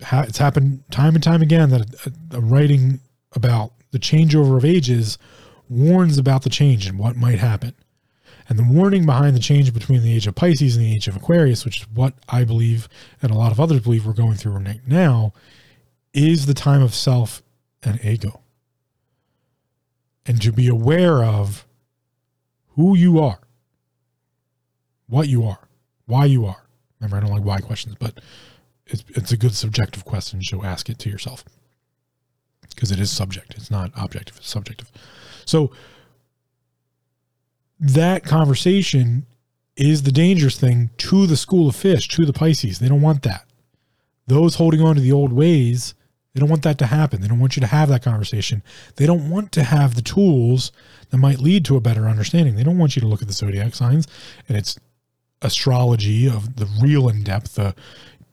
It's happened time and time again that a, a writing about the changeover of ages warns about the change and what might happen. And the warning behind the change between the age of Pisces and the age of Aquarius, which is what I believe and a lot of others believe we're going through right now, is the time of self and ego. And to be aware of who you are, what you are, why you are. Remember, I don't like why questions, but it's, it's a good subjective question, so ask it to yourself because it is subject. It's not objective, it's subjective. So that conversation is the dangerous thing to the school of fish, to the Pisces. They don't want that. Those holding on to the old ways, they don't want that to happen. They don't want you to have that conversation. They don't want to have the tools that might lead to a better understanding. They don't want you to look at the zodiac signs and its astrology of the real in depth, the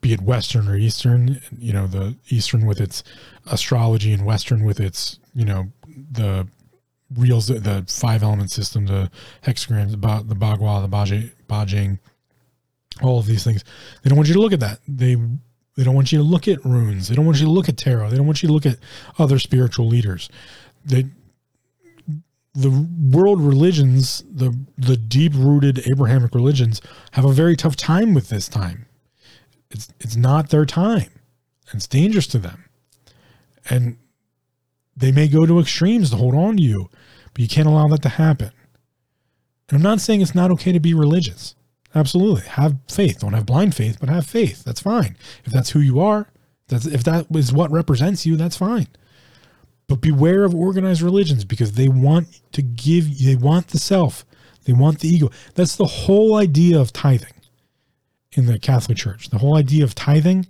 be it Western or Eastern, you know, the Eastern with its astrology and Western with its, you know, the reals, the five element system, the hexagrams, the, ba, the Bagua, the Baji, Bajing, all of these things. They don't want you to look at that. They they don't want you to look at runes. They don't want you to look at tarot. They don't want you to look at other spiritual leaders. They the world religions, the the deep rooted Abrahamic religions, have a very tough time with this time. It's it's not their time. It's dangerous to them. And they may go to extremes to hold on to you, but you can't allow that to happen. And I'm not saying it's not okay to be religious. Absolutely. Have faith. Don't have blind faith, but have faith. That's fine. If that's who you are, that's if that is what represents you, that's fine. But beware of organized religions because they want to give they want the self. They want the ego. That's the whole idea of tithing in the Catholic Church. The whole idea of tithing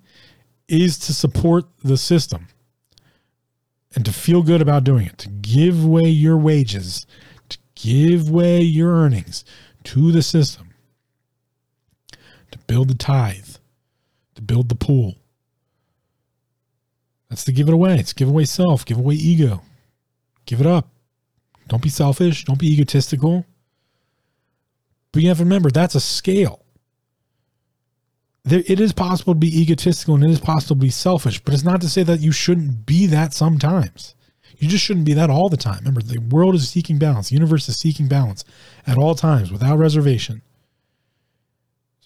is to support the system and to feel good about doing it, to give away your wages, to give away your earnings to the system, build the tithe, to build the pool. That's to give it away. It's give away self, give away ego. Give it up. Don't be selfish. Don't be egotistical. But you have to remember that's a scale. There, it is possible to be egotistical and it is possible to be selfish, but it's not to say that you shouldn't be that sometimes. You just shouldn't be that all the time. Remember, the world is seeking balance. The universe is seeking balance at all times without reservation.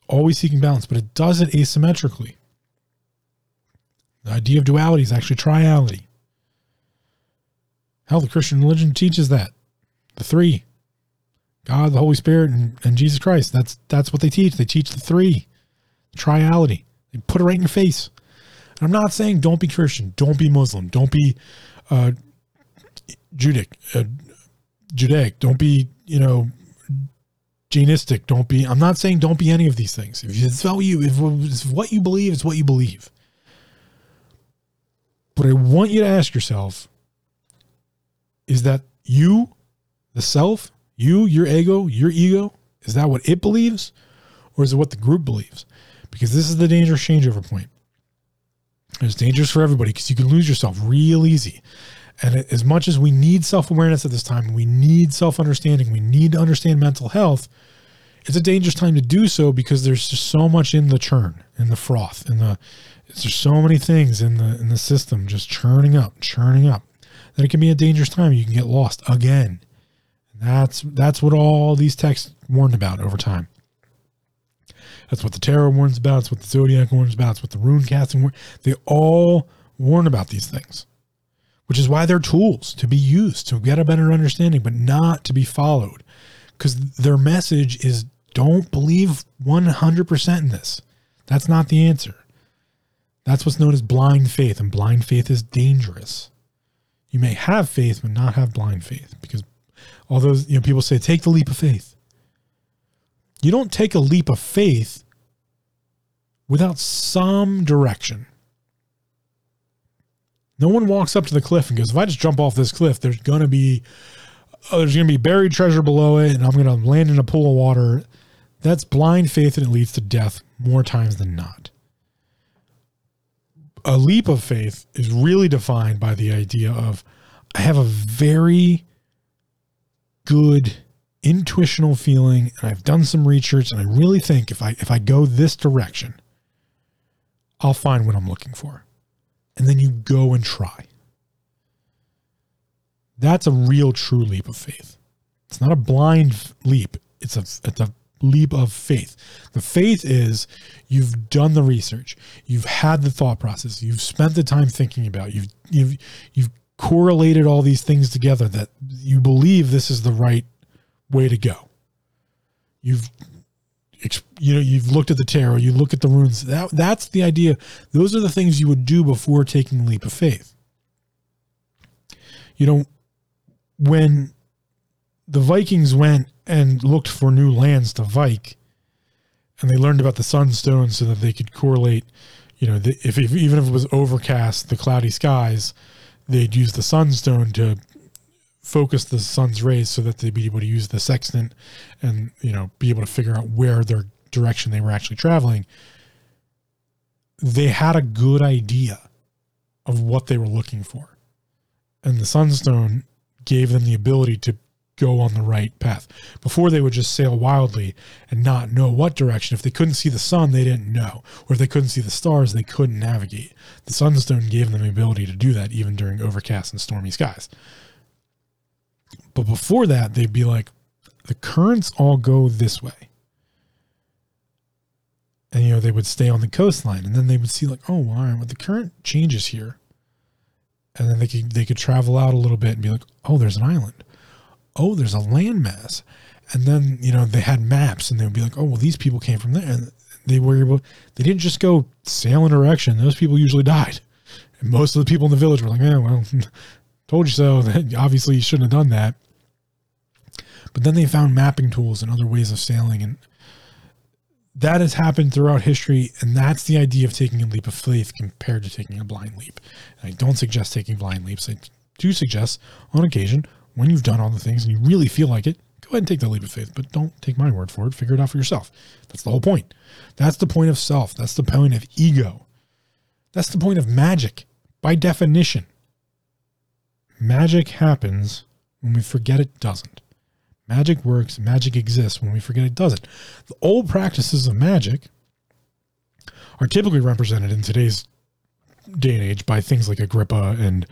Always seeking balance, but it does it asymmetrically. The idea of duality is actually triality. Hell, the Christian religion teaches that. The three. God, the Holy Spirit, and, and Jesus Christ. That's that's what they teach. They teach the three. Triality. They put it right in your face. And I'm not saying don't be Christian, don't be Muslim, don't be uh, Judic, uh, Judaic, don't be, you know, Jainistic, don't be. I'm not saying don't be any of these things. If it's what you, if it's what you believe, it's what you believe. But I want you to ask yourself: Is that you, the self, you, your ego, your ego? Is that what it believes, or is it what the group believes? because this is the dangerous changeover point. It's dangerous for everybody because you can lose yourself real easy. And as much as we need self awareness at this time, we need self understanding, we need to understand mental health. It's a dangerous time to do so because there's just so much in the churn, in the froth, in the there's so many things in the in the system just churning up, churning up. That it can be a dangerous time. You can get lost again. That's that's what all these texts warned about over time. That's what the tarot warns about. It's what the zodiac warns about. It's what the rune casting warns. They all warn about these things, which is why they're tools to be used to get a better understanding, but not to be followed, because their message is don't believe 100% in this. That's not the answer. That's what's known as blind faith, and blind faith is dangerous. You may have faith, but not have blind faith, because although you know people say take the leap of faith, you don't take a leap of faith without some direction. No one walks up to the cliff and goes, if I just jump off this cliff, there's to be oh, there's to be buried treasure below it and I'm to land in a pool of water. That's blind faith and it leads to death more times than not. A leap of faith is really defined by the idea of I have a very good intuitional feeling and I've done some research and I really think if I if I go this direction I'll find what I'm looking for. And then you go and try. That's a real true leap of faith. It's not a blind leap. It's a it's a leap of faith. The faith is you've done the research, you've had the thought process, you've spent the time thinking about, you've you've you've correlated all these things together that you believe this is the right way to go. You've you know you've looked at the tarot, you look at the runes. That that's the idea. Those are the things you would do before taking the leap of faith. You know, when the Vikings went and looked for new lands to Vike, and they learned about the sunstone so that they could correlate. You know, the, if, if even if it was overcast, the cloudy skies, they'd use the sunstone to focus the sun's rays so that they'd be able to use the sextant and you know be able to figure out where their direction they were actually traveling. They had a good idea of what they were looking for. And the sunstone gave them the ability to go on the right path. Before they would just sail wildly and not know what direction. If they couldn't see the sun they didn't know. Or if they couldn't see the stars they couldn't navigate. The sunstone gave them the ability to do that even during overcast and stormy skies but before that, they'd be like, the currents all go this way. And, you know, they would stay on the coastline. And then they would see, like, oh, right, well, the current changes here. And then they could, they could travel out a little bit and be like, oh, there's an island. Oh, there's a landmass. And then, you know, they had maps and they would be like, oh, well, these people came from there. And they were able, they didn't just go sail in direction. Those people usually died. And most of the people in the village were like, yeah, well, told you so. [LAUGHS] That obviously, you shouldn't have done that. But then they found mapping tools and other ways of sailing, and that has happened throughout history, and that's the idea of taking a leap of faith compared to taking a blind leap. And I don't suggest taking blind leaps. I do suggest, on occasion, when you've done all the things and you really feel like it, go ahead and take the leap of faith, but don't take my word for it. Figure it out for yourself. That's the whole point. That's the point of self. That's the point of ego. That's the point of magic by definition. Magic happens when we forget it doesn't. Magic works, magic exists when we forget it doesn't. The old practices of magic are typically represented in today's day and age by things like Agrippa and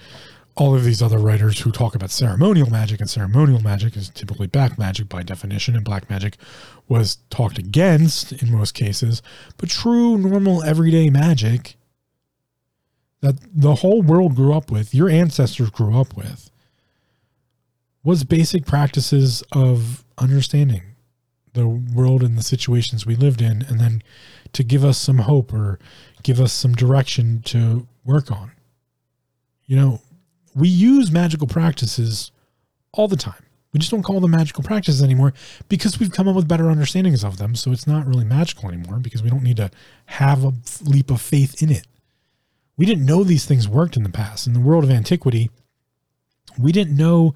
all of these other writers who talk about ceremonial magic, and ceremonial magic is typically black magic by definition, and black magic was talked against in most cases. But true, normal, everyday magic that the whole world grew up with, your ancestors grew up with, was basic practices of understanding the world and the situations we lived in, and then to give us some hope or give us some direction to work on. You know, we use magical practices all the time. We just don't call them magical practices anymore because we've come up with better understandings of them. So it's not really magical anymore because we don't need to have a leap of faith in it. We didn't know these things worked in the past. In the world of antiquity, we didn't know,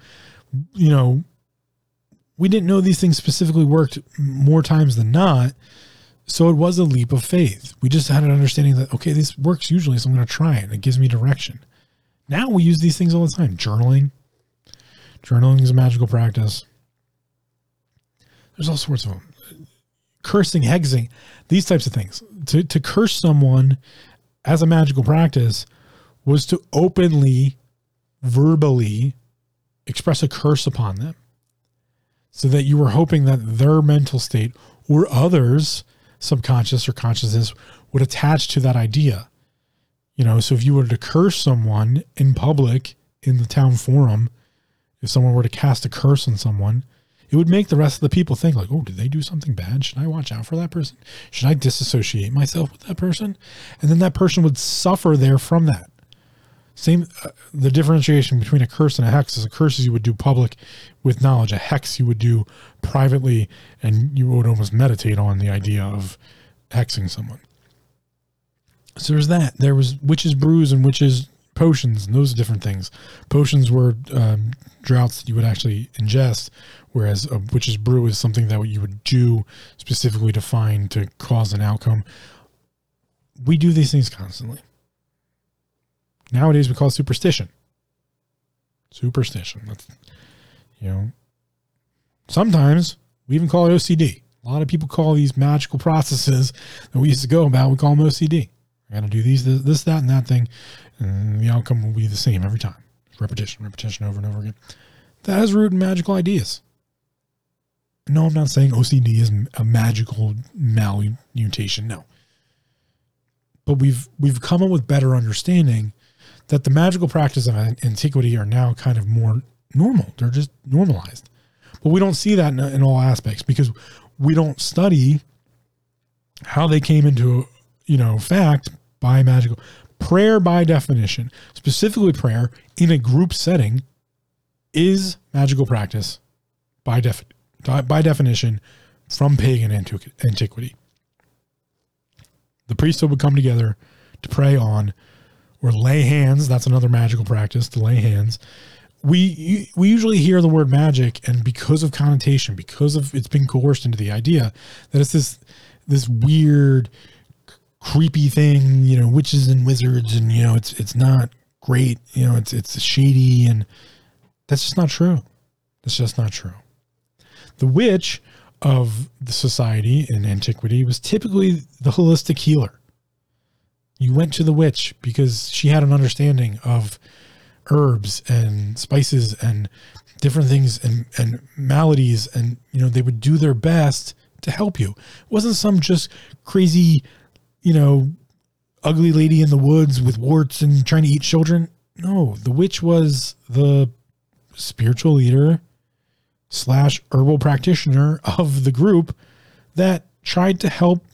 you know, we didn't know these things specifically worked more times than not. So it was a leap of faith. We just had an understanding that, okay, this works usually, so I'm going to try it. It gives me direction. Now we use these things all the time. Journaling. Journaling is a magical practice. There's all sorts of them. Cursing, hexing, these types of things. To, to curse someone as a magical practice was to openly, verbally express a curse upon them so that you were hoping that their mental state or others subconscious or consciousness would attach to that idea. You know, so if you were to curse someone in public in the town forum, if someone were to cast a curse on someone, it would make the rest of the people think like, "Oh, did they do something bad? Should I watch out for that person? Should I disassociate myself with that person?" And then that person would suffer there from that. Same, uh, the differentiation between a curse and a hex is a curse you would do public with knowledge. A hex you would do privately, and you would almost meditate on the idea of hexing someone. So there's that. There was witches brews and witches potions and those different things. Potions were um, droughts that you would actually ingest, whereas uh, a witch's brew is something that you would do specifically to find to cause an outcome. We do these things constantly. Nowadays, we call it superstition. Superstition. That's, you know, sometimes we even call it OCD. A lot of people call these magical processes that we used to go about, we call them OCD. I got to do these, this, this, that, and that thing, and the outcome will be the same every time. Repetition, repetition, over and over again. That has root in magical ideas. No, I'm not saying OCD is a magical malmutation. No, but we've we've come up with better understanding that the magical practices of antiquity are now kind of more normal. They're just normalized, but we don't see that in, in all aspects because we don't study how they came into you know, fact by magical prayer by definition, specifically prayer in a group setting is magical practice by def by definition from pagan antiquity. The priesthood would come together to pray on or lay hands. That's another magical practice to lay hands. We we usually hear the word magic, and because of connotation, because of it's been coerced into the idea that it's this this weird creepy thing, you know, witches and wizards, and you know, it's it's not great. You know, it's it's shady, and that's just not true. That's just not true. The witch of the society in antiquity was typically the holistic healer. You went to the witch because she had an understanding of herbs and spices and different things and, and maladies and you know they would do their best to help you. It wasn't some just crazy you know, ugly lady in the woods with warts and trying to eat children. No, the witch was the spiritual leader slash herbal practitioner of the group that tried to help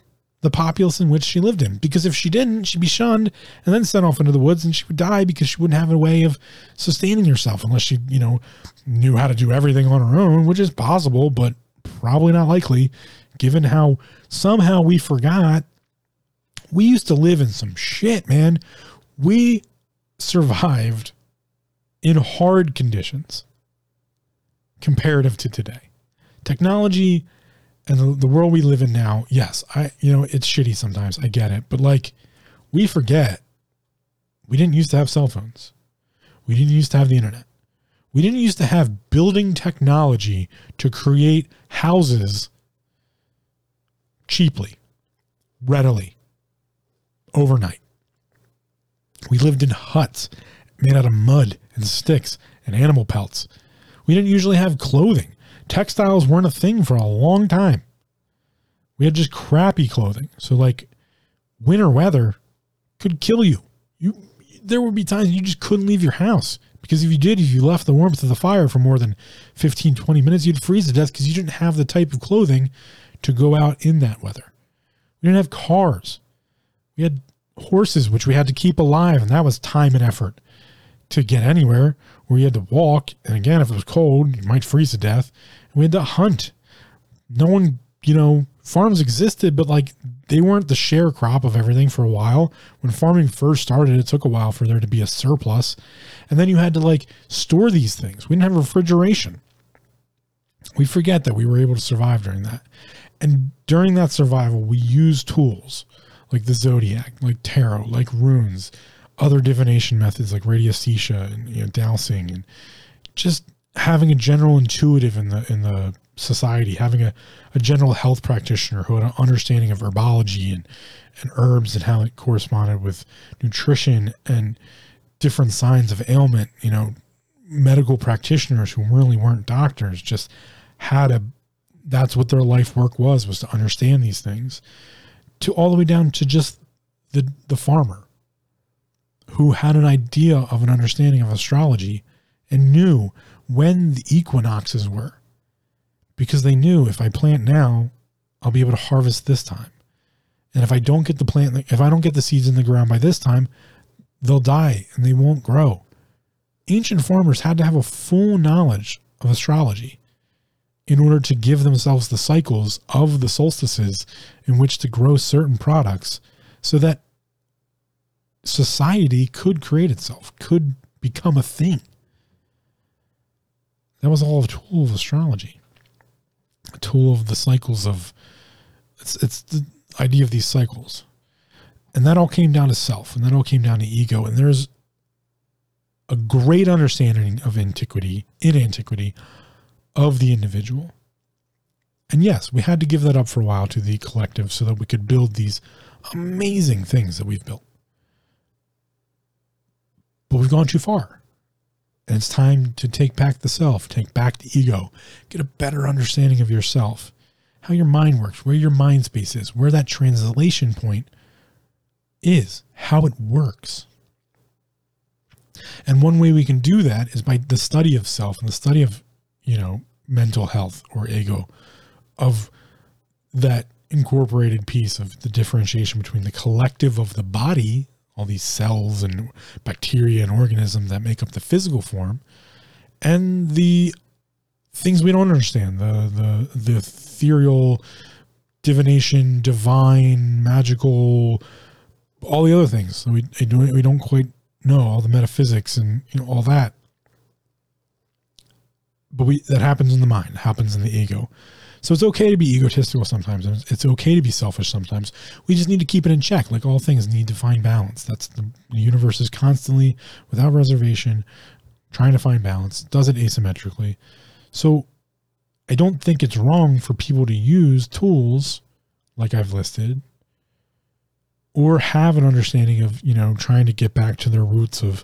the populace in which she lived in. Because if she didn't, she'd be shunned and then sent off into the woods and she would die because she wouldn't have a way of sustaining herself unless she, you know, knew how to do everything on her own, which is possible, but probably not likely given how somehow we forgot we used to live in some shit, man. We survived in hard conditions comparative to today. Technology and the, world we live in now, yes, I you know, it's shitty sometimes. I get it. But like we forget we didn't used to have cell phones. We didn't used to have the internet. We didn't used to have building technology to create houses cheaply, readily, overnight. We lived in huts made out of mud and sticks and animal pelts. We didn't usually have clothing. Textiles weren't a thing for a long time. We had just crappy clothing. So like winter weather could kill you. You there would be times you just couldn't leave your house because if you did, if you left the warmth of the fire for more than 15, 20 minutes, you'd freeze to death because you didn't have the type of clothing to go out in that weather. We didn't have cars. We had horses, which we had to keep alive, and that was time and effort to get anywhere. Where you had to walk, and again, if it was cold, you might freeze to death. We had to hunt. No one, you know, farms existed, but like they weren't the share crop of everything for a while. When farming first started, it took a while for there to be a surplus. And then you had to like store these things. We didn't have refrigeration. We forget that we were able to survive during that. And during that survival, we used tools like the zodiac, like tarot, like runes, other divination methods like radiesthesia and you know, dowsing, and just having a general intuitive in the in the society, having a, a general health practitioner who had an understanding of herbology and, and herbs and how it corresponded with nutrition and different signs of ailment, you know, medical practitioners who really weren't doctors just had a that's what their life work was was to understand these things to all the way down to just the the farmer who had an idea of an understanding of astrology and knew when the equinoxes were because they knew if I plant now, I'll be able to harvest this time. And if I don't get the plant, if I don't get the seeds in the ground by this time, they'll die and they won't grow. Ancient farmers had to have a full knowledge of astrology in order to give themselves the cycles of the solstices in which to grow certain products so that society could create itself, could become a thing. That was all a tool of astrology a tool of the cycles of it's it's the idea of these cycles. And that all came down to self and that all came down to ego and there's a great understanding of antiquity in antiquity of the individual. And yes we had to give that up for a while to the collective so that we could build these amazing things that we've built but we've gone too far and it's time to take back the self, take back the ego, get a better understanding of yourself, how your mind works, where your mind space is, where that translation point is, how it works. And one way we can do that is by the study of self and the study of, you know, mental health or ego, of that incorporated piece of the differentiation between the collective of the body all these cells and bacteria and organisms that make up the physical form, and the things we don't understand the the the ethereal, divination, divine, magical, all the other things we don't we don't quite know all the metaphysics and you know all that. But we that happens in the mind, happens in the ego. So it's okay to be egotistical sometimes. It's okay to be selfish sometimes. We just need to keep it in check. Like all things need to find balance. That's the, the universe is constantly, without reservation, trying to find balance, does it asymmetrically. So I don't think it's wrong for people to use tools like I've listed or have an understanding of, you know, trying to get back to their roots of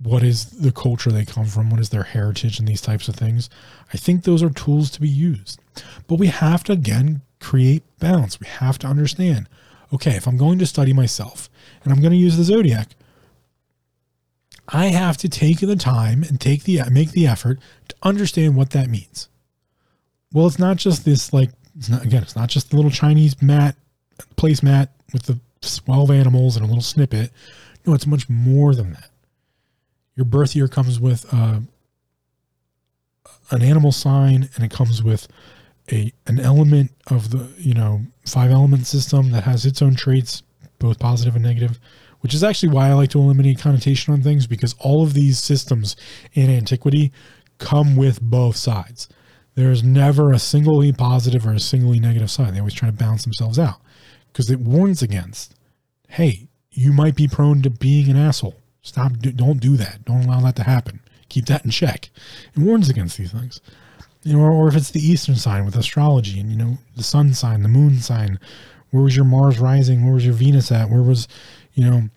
what is the culture they come from, what is their heritage, and these types of things. I think those are tools to be used. But we have to, again, create balance. We have to understand okay, if I'm going to study myself and I'm going to use the zodiac, I have to take the time and take the make the effort to understand what that means. Well, it's not just this like it's not again, it's not just the little Chinese mat placemat with the 12 animals and a little snippet. No, it's much more than that your birth year comes with uh, an animal sign and it comes with a an element of the you know five element system that has its own traits, both positive and negative, which is actually why I like to eliminate connotation on things because all of these systems in antiquity come with both sides. There's never a singly positive or a singly negative side. They always try to balance themselves out because it warns against, hey, you might be prone to being an asshole. Stop, don't do that. Don't allow that to happen. Keep that in check. It warns against these things. You know, or, or if it's the Eastern sign with astrology and, you know, the sun sign, the moon sign, where was your Mars rising? Where was your Venus at? Where was, you know,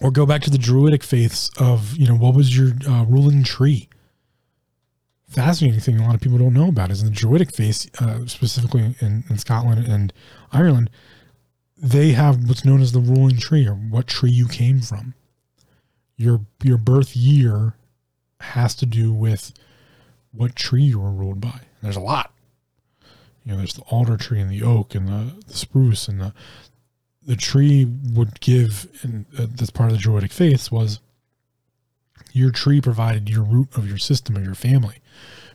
or go back to the Druidic faiths of, you know, what was your uh, ruling tree? fascinating thing a lot of people don't know about is in the Druidic faith, uh, specifically in, in Scotland and Ireland, they have what's known as the ruling tree or what tree you came from. Your your birth year has to do with what tree you were ruled by. There's a lot. You know, there's the alder tree and the oak and the, the spruce and the the tree would give, and uh, that's part of the Druidic faiths was your tree provided your root of your system of your family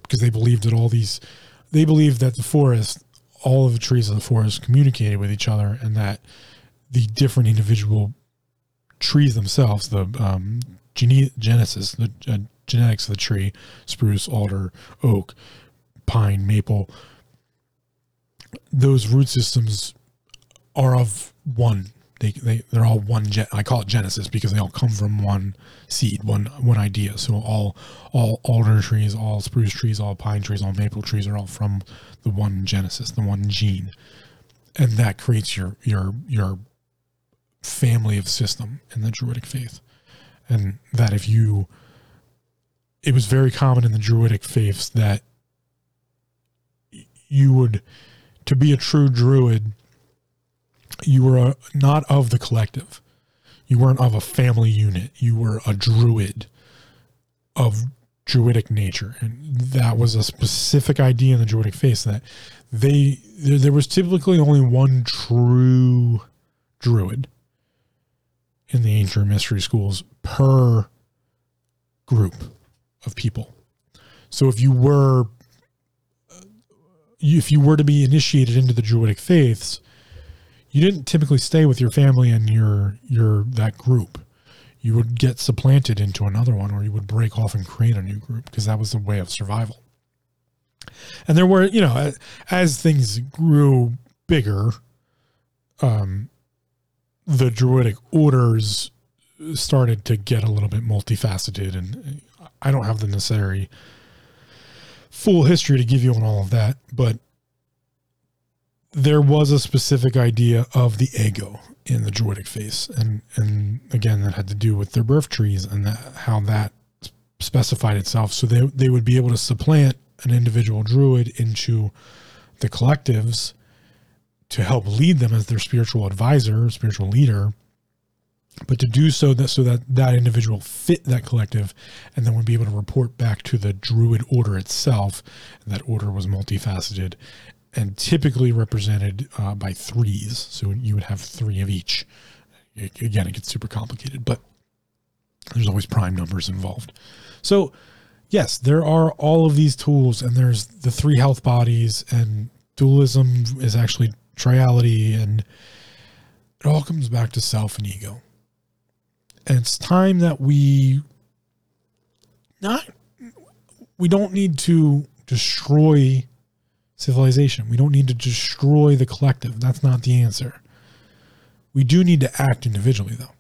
because they believed that all these they believed that the forest all of the trees of the forest communicated with each other and that the different individual trees themselves the um, gene- genesis the uh, genetics of the tree spruce alder oak pine maple those root systems are of one they, they they're all one gen, I call it genesis because they all come from one seed, one one idea. So all all alder trees, all spruce trees, all pine trees, all maple trees are all from the one genesis, the one gene. And that creates your your your family of system in the druidic faith. And that if you it was very common in the druidic faiths that you would to be a true druid you were a, not of the collective. You weren't of a family unit. You were a druid of druidic nature, and that was a specific idea in the druidic faith that they there, there was typically only one true druid in the ancient mystery schools per group of people. So if you were if you were to be initiated into the druidic faiths, you didn't typically stay with your family and your your that group. You would get supplanted into another one, or you would break off and create a new group because that was the way of survival. And there were, you know, as things grew bigger, um, the druidic orders started to get a little bit multifaceted, and I don't have the necessary full history to give you on all of that, but there was a specific idea of the ego in the druidic face and and again that had to do with their birth trees and that, how that specified itself. So they, they would be able to supplant an individual druid into the collectives to help lead them as their spiritual advisor spiritual leader but to do so that so that that individual fit that collective and then would be able to report back to the druid order itself and that order was multifaceted and typically represented uh, by threes. So you would have three of each. Again, it gets super complicated, but there's always prime numbers involved. So, yes, there are all of these tools, and there's the three health bodies, and dualism is actually triality, and it all comes back to self and ego. And it's time that we not we don't need to destroy civilization. We don't need to destroy the collective. That's not the answer. We do need to act individually, though.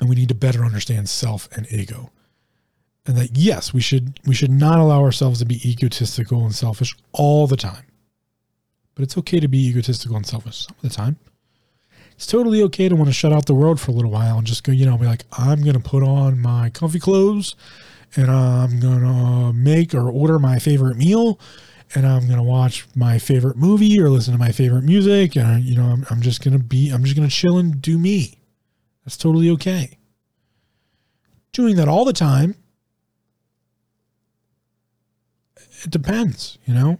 And we need to better understand self and ego. And that yes, we should we should not allow ourselves to be egotistical and selfish all the time. But it's okay to be egotistical and selfish some of the time. It's totally okay to want to shut out the world for a little while and just go, you know, be like, I'm going to put on my comfy clothes and I'm going to make or order my favorite meal and I'm going to watch my favorite movie or listen to my favorite music. And, you know, I'm, I'm just going to be, I'm just going to chill and do me. That's totally okay. Doing that all the time, it depends, you know?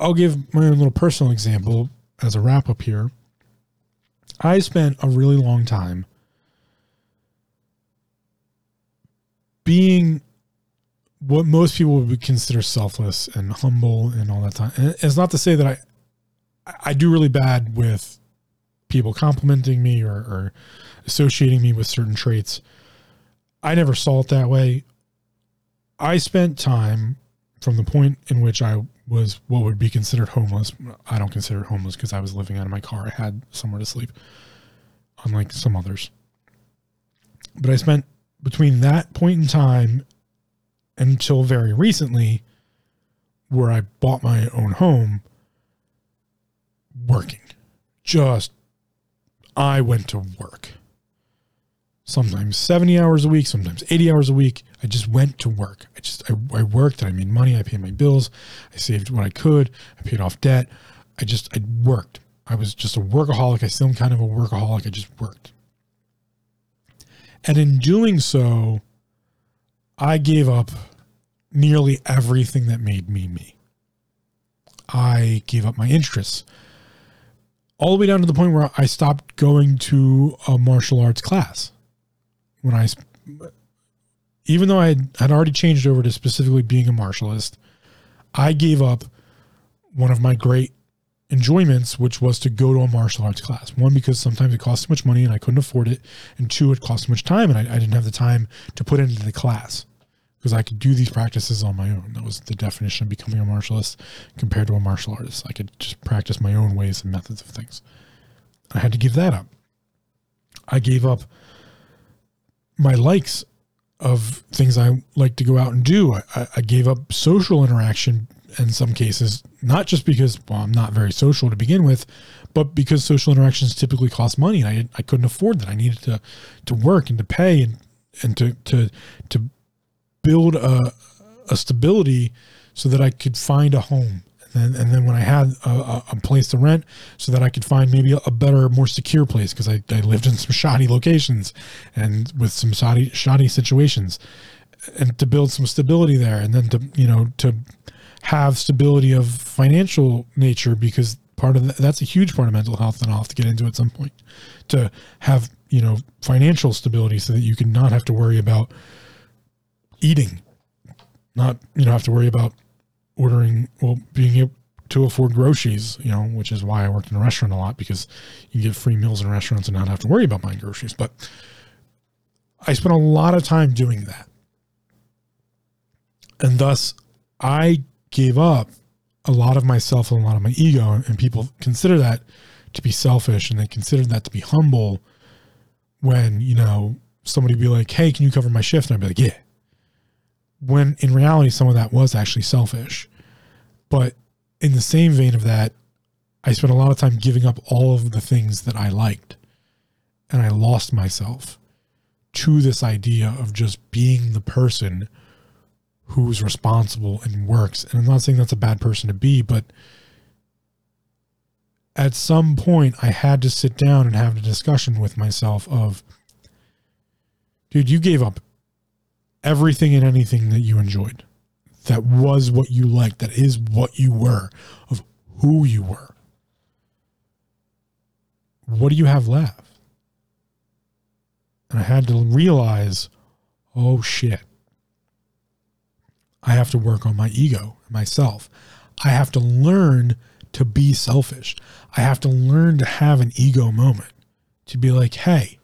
I'll give my own little personal example as a wrap up here. I spent a really long time being what most people would consider selfless and humble and all that time. And it's not to say that I I do really bad with people complimenting me or, or associating me with certain traits. I never saw it that way. I spent time from the point in which I was what would be considered homeless. I don't consider it homeless because I was living out of my car. I had somewhere to sleep, unlike some others. But I spent between that point in time until very recently, where I bought my own home, working. Just, I went to work. Sometimes 70 hours a week, sometimes 80 hours a week. I just went to work. I just, I, I worked, and I made money, I paid my bills, I saved what I could, I paid off debt. I just, I worked. I was just a workaholic. I still am kind of a workaholic. I just worked. And in doing so, I gave up nearly everything that made me me. I gave up my interests all the way down to the point where I stopped going to a martial arts class. When I, even though I had, already changed over to specifically being a martialist, I gave up one of my great enjoyments, which was to go to a martial arts class. One, because sometimes it cost too much money and I couldn't afford it. And two, it cost too much time and I, I didn't have the time to put into the class because I could do these practices on my own. That was the definition of becoming a martialist compared to a martial artist. I could just practice my own ways and methods of things. I had to give that up. I gave up my likes of things I like to go out and do. I, I gave up social interaction in some cases, not just because well, I'm not very social to begin with, but because social interactions typically cost money, and I I couldn't afford that. I needed to to work and to pay and and to to to build a, a stability so that I could find a home. And then, and then when I had a, a, place to rent, so that I could find maybe a, better, more secure place because I, I lived in some shoddy locations and with some shoddy, shoddy situations, and to build some stability there, and then to you know to have stability of financial nature because part of that, that's a huge part of mental health, and I'll have to get into at some point to have you know financial stability so that you can not have to worry about eating, not you know have to worry about ordering well being able to afford groceries, you know, which is why I worked in a restaurant a lot because you get free meals in restaurants and not have to worry about buying groceries. But I spent a lot of time doing that. And thus I gave up a lot of myself and a lot of my ego. And people consider that to be selfish and they consider that to be humble when, you know, somebody be like, Hey, can you cover my shift? And I'd be like, Yeah when in reality, some of that was actually selfish. But in the same vein of that, I spent a lot of time giving up all of the things that I liked. And I lost myself to this idea of just being the person who's responsible and works. And I'm not saying that's a bad person to be, but at some point I had to sit down and have a discussion with myself of, dude, you gave up everything and anything that you enjoyed. That was what you liked. That is what you were, of who you were. What do you have left? And I had to realize, oh shit. I have to work on my ego, myself. I have to learn to be selfish. I have to learn to have an ego moment to be like, hey,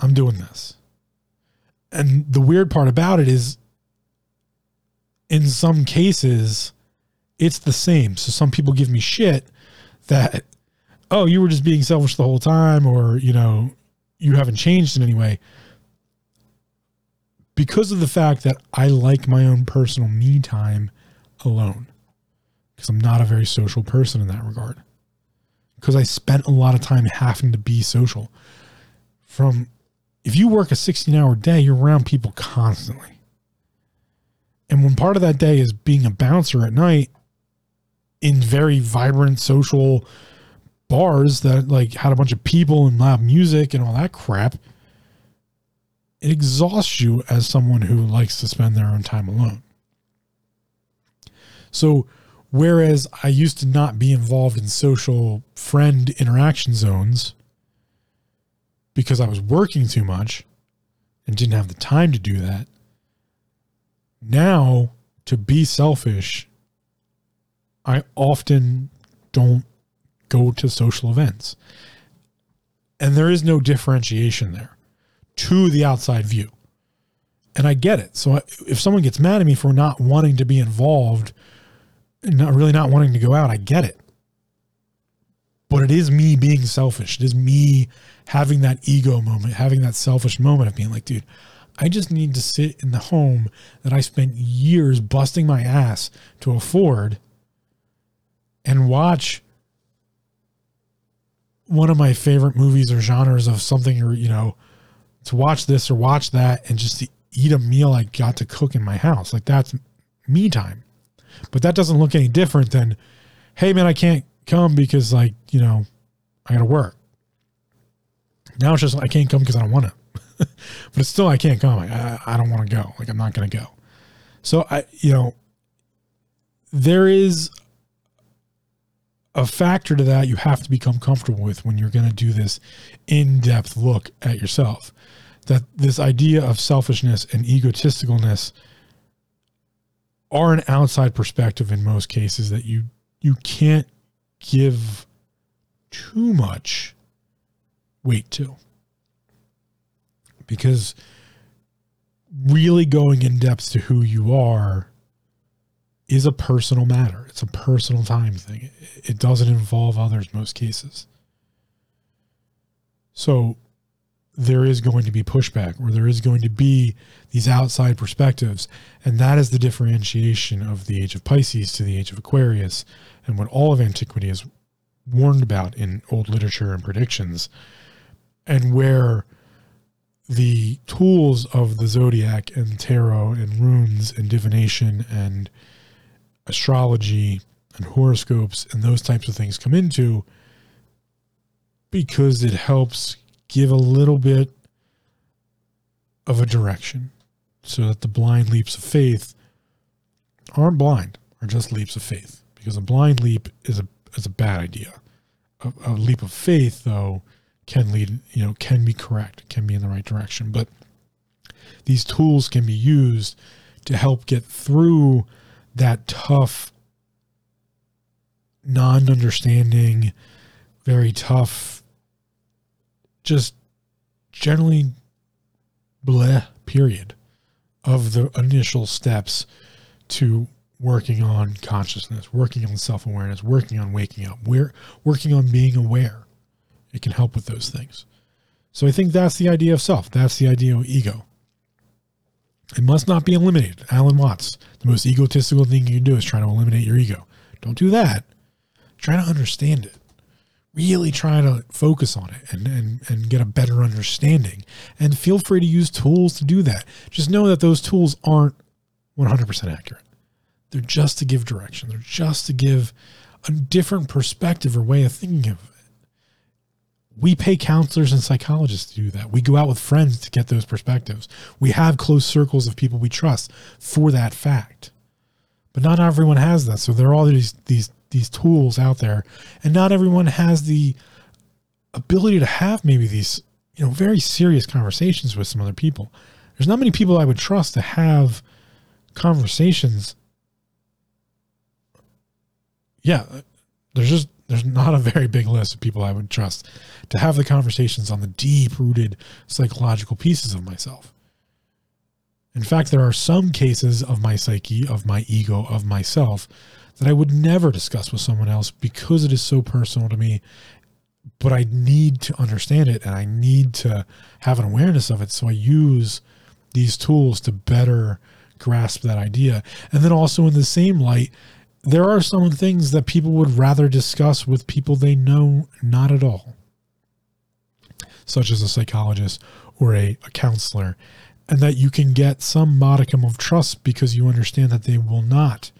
I'm doing this and the weird part about it is in some cases it's the same. So some people give me shit that oh you were just being selfish the whole time or you know you haven't changed in any way. Because of the fact that i like my own personal me time alone because i'm not a very social person in that regard. Because i spent a lot of time having to be social. From if you work a 16 hour day, you're around people constantly. And when part of that day is being a bouncer at night in very vibrant social bars that like had a bunch of people and loud music and all that crap, it exhausts you as someone who likes to spend their own time alone. So, whereas I used to not be involved in social friend interaction zones, because I was working too much and didn't have the time to do that. Now, to be selfish, I often don't go to social events. And there is no differentiation there to the outside view. And I get it. So if someone gets mad at me for not wanting to be involved and not really not wanting to go out, I get it. But it is me being selfish. It is me having that ego moment, having that selfish moment of being like, dude, I just need to sit in the home that I spent years busting my ass to afford and watch one of my favorite movies or genres of something or you know to watch this or watch that and just to eat a meal I got to cook in my house. Like that's me time. But that doesn't look any different than hey man I can't come because like you know I gotta work. Now it's just I can't come because I don't want to [LAUGHS] but it's still I can't come I, I don't want to go. Like I'm not gonna go. So I you know there is a factor to that you have to become comfortable with when you're going to do this in-depth look at yourself. That this idea of selfishness and egotisticalness are an outside perspective in most cases that you you can't give too much weight to because really going in depth to who you are is a personal matter. It's a personal time thing. It doesn't involve others most cases. So there is going to be pushback or there is going to be these outside perspectives. And that is the differentiation of the age of Pisces to the age of Aquarius and what all of antiquity is warned about in old literature and predictions, and where the tools of the zodiac and tarot and runes and divination and astrology and horoscopes and those types of things come into because it helps give a little bit of a direction so that the blind leaps of faith aren't blind are just leaps of faith. Because a blind leap is a is a bad idea. A, a leap of faith though can lead you know can be correct can be in the right direction but these tools can be used to help get through that tough, non understanding, very tough, just generally bleh period of the initial steps to working on consciousness, working on self awareness, working on waking up, we're working on being aware. It can help with those things. So I think that's the idea of self. That's the idea of ego. It must not be eliminated. Alan Watts, the most egotistical thing you can do is try to eliminate your ego. Don't do that. Try to understand it. Really try to focus on it and, and, and get a better understanding. And feel free to use tools to do that. Just know that those tools aren't 100% accurate. They're just to give direction, they're just to give a different perspective or way of thinking of we pay counselors and psychologists to do that. We go out with friends to get those perspectives. We have close circles of people we trust for that fact. But not everyone has that. So there are all these these these tools out there, and not everyone has the ability to have maybe these you know very serious conversations with some other people. There's not many people I would trust to have conversations. Yeah, there's just there's not a very big list of people I would trust to have the conversations on the deep rooted psychological pieces of myself. In fact, there are some cases of my psyche, of my ego, of myself that I would never discuss with someone else because it is so personal to me. But I need to understand it and I need to have an awareness of it. So I use these tools to better grasp that idea. And then also, in the same light, there are some things that people would rather discuss with people they know not at all, such as a psychologist or a, a counselor, and that you can get some modicum of trust because you understand that they will not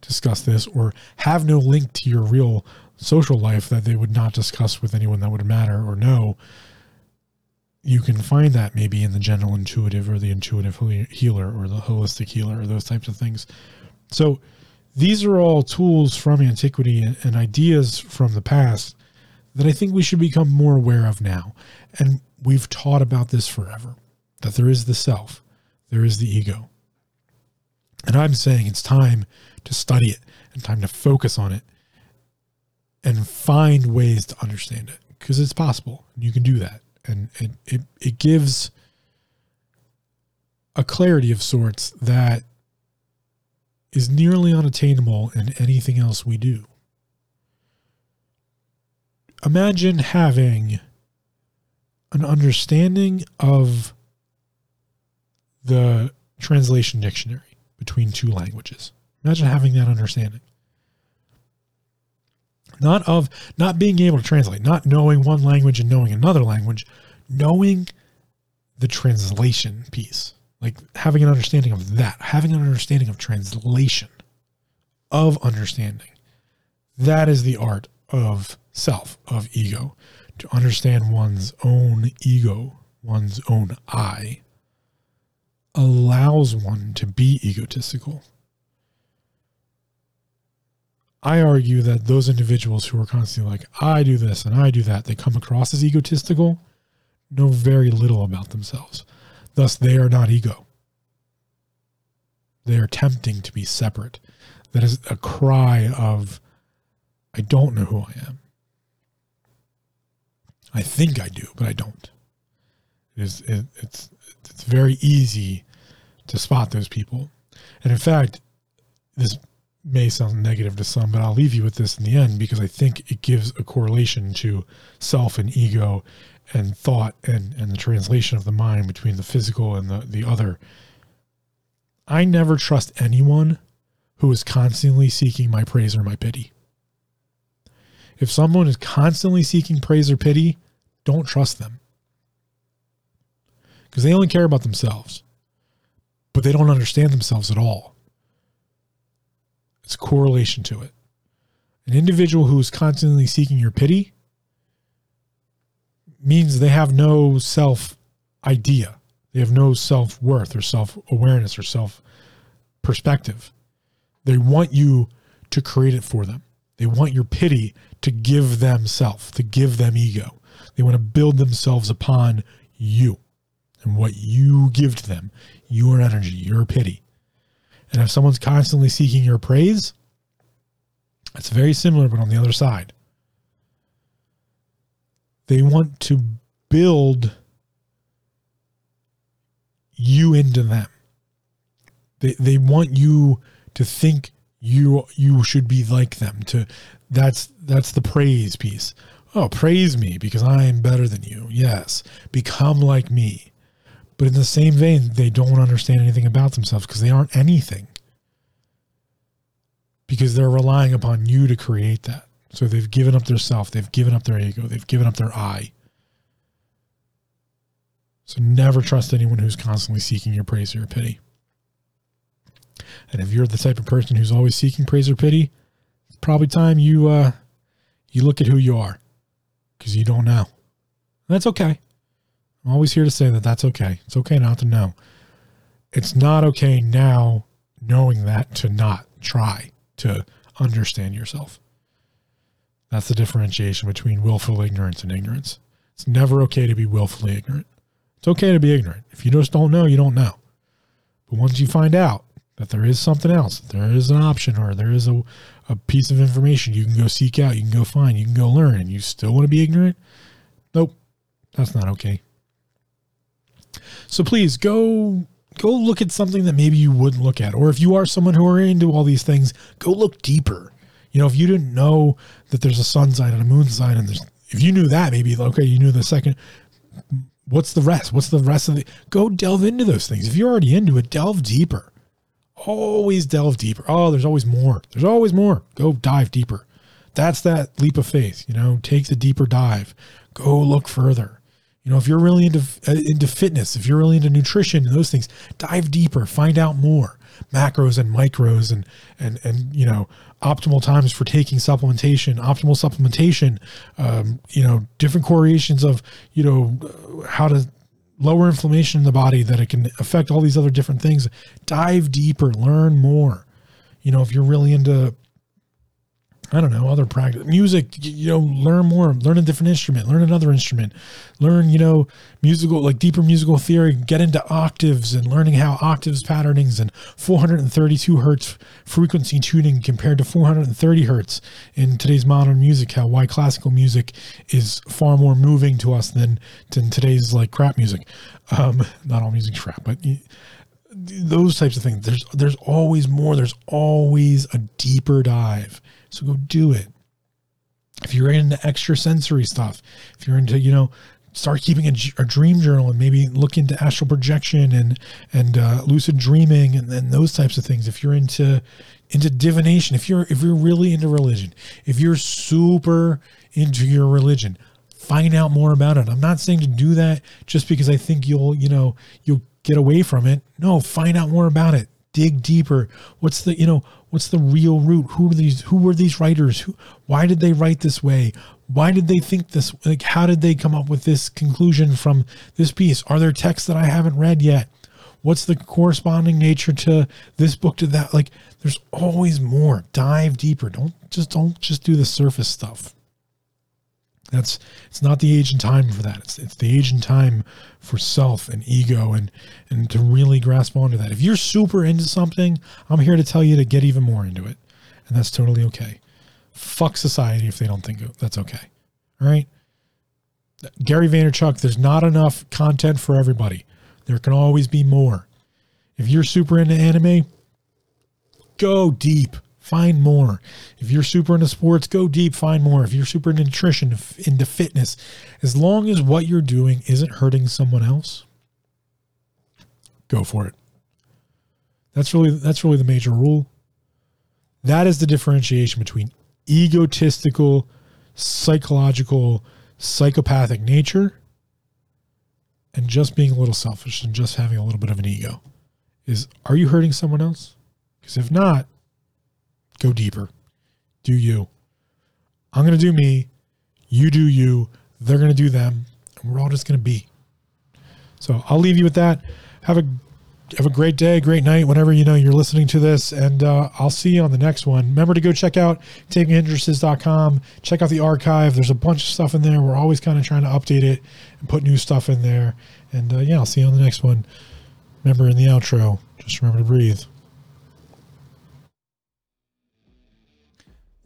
discuss this or have no link to your real social life that they would not discuss with anyone that would matter or know. You can find that maybe in the general intuitive or the intuitive healer or the holistic healer or those types of things. So, these are all tools from antiquity and, and ideas from the past that I think we should become more aware of now. And we've taught about this forever that there is the self, there is the ego. And I'm saying it's time to study it and time to focus on it and find ways to understand it because it's possible. You can do that. And it, it, it gives a clarity of sorts that is nearly unattainable in anything else we do. Imagine having an understanding of the translation dictionary between two languages. Imagine having that understanding. Not of not being able to translate, not knowing one language and knowing another language, knowing the translation piece. Like having an understanding of that, having an understanding of translation, of understanding. That is the art of self, of ego. To understand one's own ego, one's own I, allows one to be egotistical. I argue that those individuals who are constantly like, I do this and I do that, they come across as egotistical, know very little about themselves. Thus, they are not ego. They are tempting to be separate. That is a cry of, I don't know who I am. I think I do, but I don't. It is, it, it's, it's very easy to spot those people. And in fact, this may sound negative to some, but I'll leave you with this in the end because I think it gives a correlation to self and ego and thought and, and the translation of the mind between the physical and the, the other. I never trust anyone who is constantly seeking my praise or my pity. If someone is constantly seeking praise or pity, don't trust them because they only care about themselves but they don't understand themselves at all. It's a correlation to it. An individual who is constantly seeking your pity means they have no self idea. They have no self worth or self awareness or self perspective. They want you to create it for them. They want your pity to give them self, to give them ego. They want to build themselves upon you and what you give to them your energy, your pity. And if someone's constantly seeking your praise, it's very similar, but on the other side. They want to build you into them. They, they want you to think you you should be like them to that's that's the praise piece oh praise me because i am better than you yes become like me but in the same vein, they don't understand anything about themselves because they aren't anything. Because they're relying upon you to create that. So they've given up their self, they've given up their ego, they've given up their I. So never trust anyone who's constantly seeking your praise or your pity. And if you're the type of person who's always seeking praise or pity, it's probably time you uh, you look at who you are because you don't know. That's okay. I'm always here to say that that's okay. It's okay not to know. It's not okay now knowing that to not try to understand yourself. That's the differentiation between willful ignorance and ignorance. It's never okay to be willfully ignorant. It's okay to be ignorant. If you just don't know, you don't know. But once you find out that there is something else, there is an option or there is a, a piece of information you can go seek out, you can go find, you can go learn, and you still want to be ignorant, nope, that's not okay. So please go go look at something that maybe you wouldn't look at. Or if you are someone who are into all these things, go look deeper. You know, if you didn't know that there's a sun sign and a moon sign, and there's if you knew that, maybe okay, you knew the second. What's the rest? What's the rest of the? Go delve into those things. If you're already into it, delve deeper. Always delve deeper. Oh, there's always more. There's always more. Go dive deeper. That's that leap of faith. You know, take the deeper dive. Go look further. You know, if you're really into uh, into fitness, if you're really into nutrition and those things, dive deeper, find out more macros and micros and and and you know optimal times for taking supplementation, optimal supplementation, um, you know different correlations of you know how to lower inflammation in the body that it can affect all these other different things. Dive deeper, learn more. You know, if you're really into I don't know, other practice, music, you know, learn more, learn a different instrument, learn another instrument, learn, you know, musical, like deeper musical theory, get into octaves and learning how octaves patternings and 432 hertz frequency tuning compared to 430 hertz in today's modern music, how why classical music is far more moving to us than, than today's like crap music. Um, [LAUGHS] not all music's crap, but those types of things. There's, there's always more. There's always a deeper dive so go do it. If you're into extra sensory stuff, if you're into, you know, start keeping a, a dream journal and maybe look into astral projection and and uh, lucid dreaming and then those types of things. If you're into into divination, if you're if you're really into religion, if you're super into your religion, find out more about it. I'm not saying to do that just because I think you'll, you know, you'll get away from it. No, find out more about it dig deeper. What's the you know what's the real root? Who are these? Who were these writers? Who? Why did they write this way? Why did they think this? Like, how did they come up with this conclusion from this piece? Are there texts that I haven't read yet? What's the corresponding nature to this book to that? Like, there's always more. Dive deeper. Don't just don't just do the surface stuff. That's it's not the age and time for that. It's it's the age and time for self and ego and and to really grasp onto that. If you're super into something, I'm here to tell you to get even more into it, and that's totally okay. Fuck society if they don't think that's okay. All right. Gary Vaynerchuk, there's not enough content for everybody. There can always be more. If you're super into anime, go deep find more. If you're super into sports, go deep, find more. If you're super into nutrition, into fitness, as long as what you're doing isn't hurting someone else, go for it. That's really that's really the major rule. That is the differentiation between egotistical, psychological, psychopathic nature and just being a little selfish and just having a little bit of an ego. Is are you hurting someone else? Because if not, Go deeper. Do you. I'm going to do me. You do you. They're going to do them. And we're all just going to be. So I'll leave you with that. Have a have a great day, great night, whenever you know you're listening to this, and uh, I'll see you on the next one. Remember to go check out taminghindrances.com. Check out the archive. There's a bunch of stuff in there. We're always kind of trying to update it and put new stuff in there. And uh, yeah, I'll see you on the next one. Remember in the outro, just remember to breathe.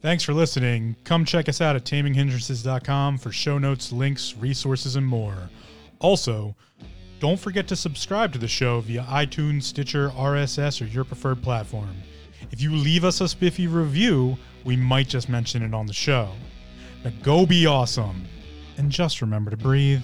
Thanks for listening. Come check us out at taminghindrances.com for show notes, links, resources, and more. Also, don't forget to subscribe to the show via iTunes, Stitcher, RSS, or your preferred platform. If you leave us a spiffy review, we might just mention it on the show. Now go be awesome. And just remember to breathe.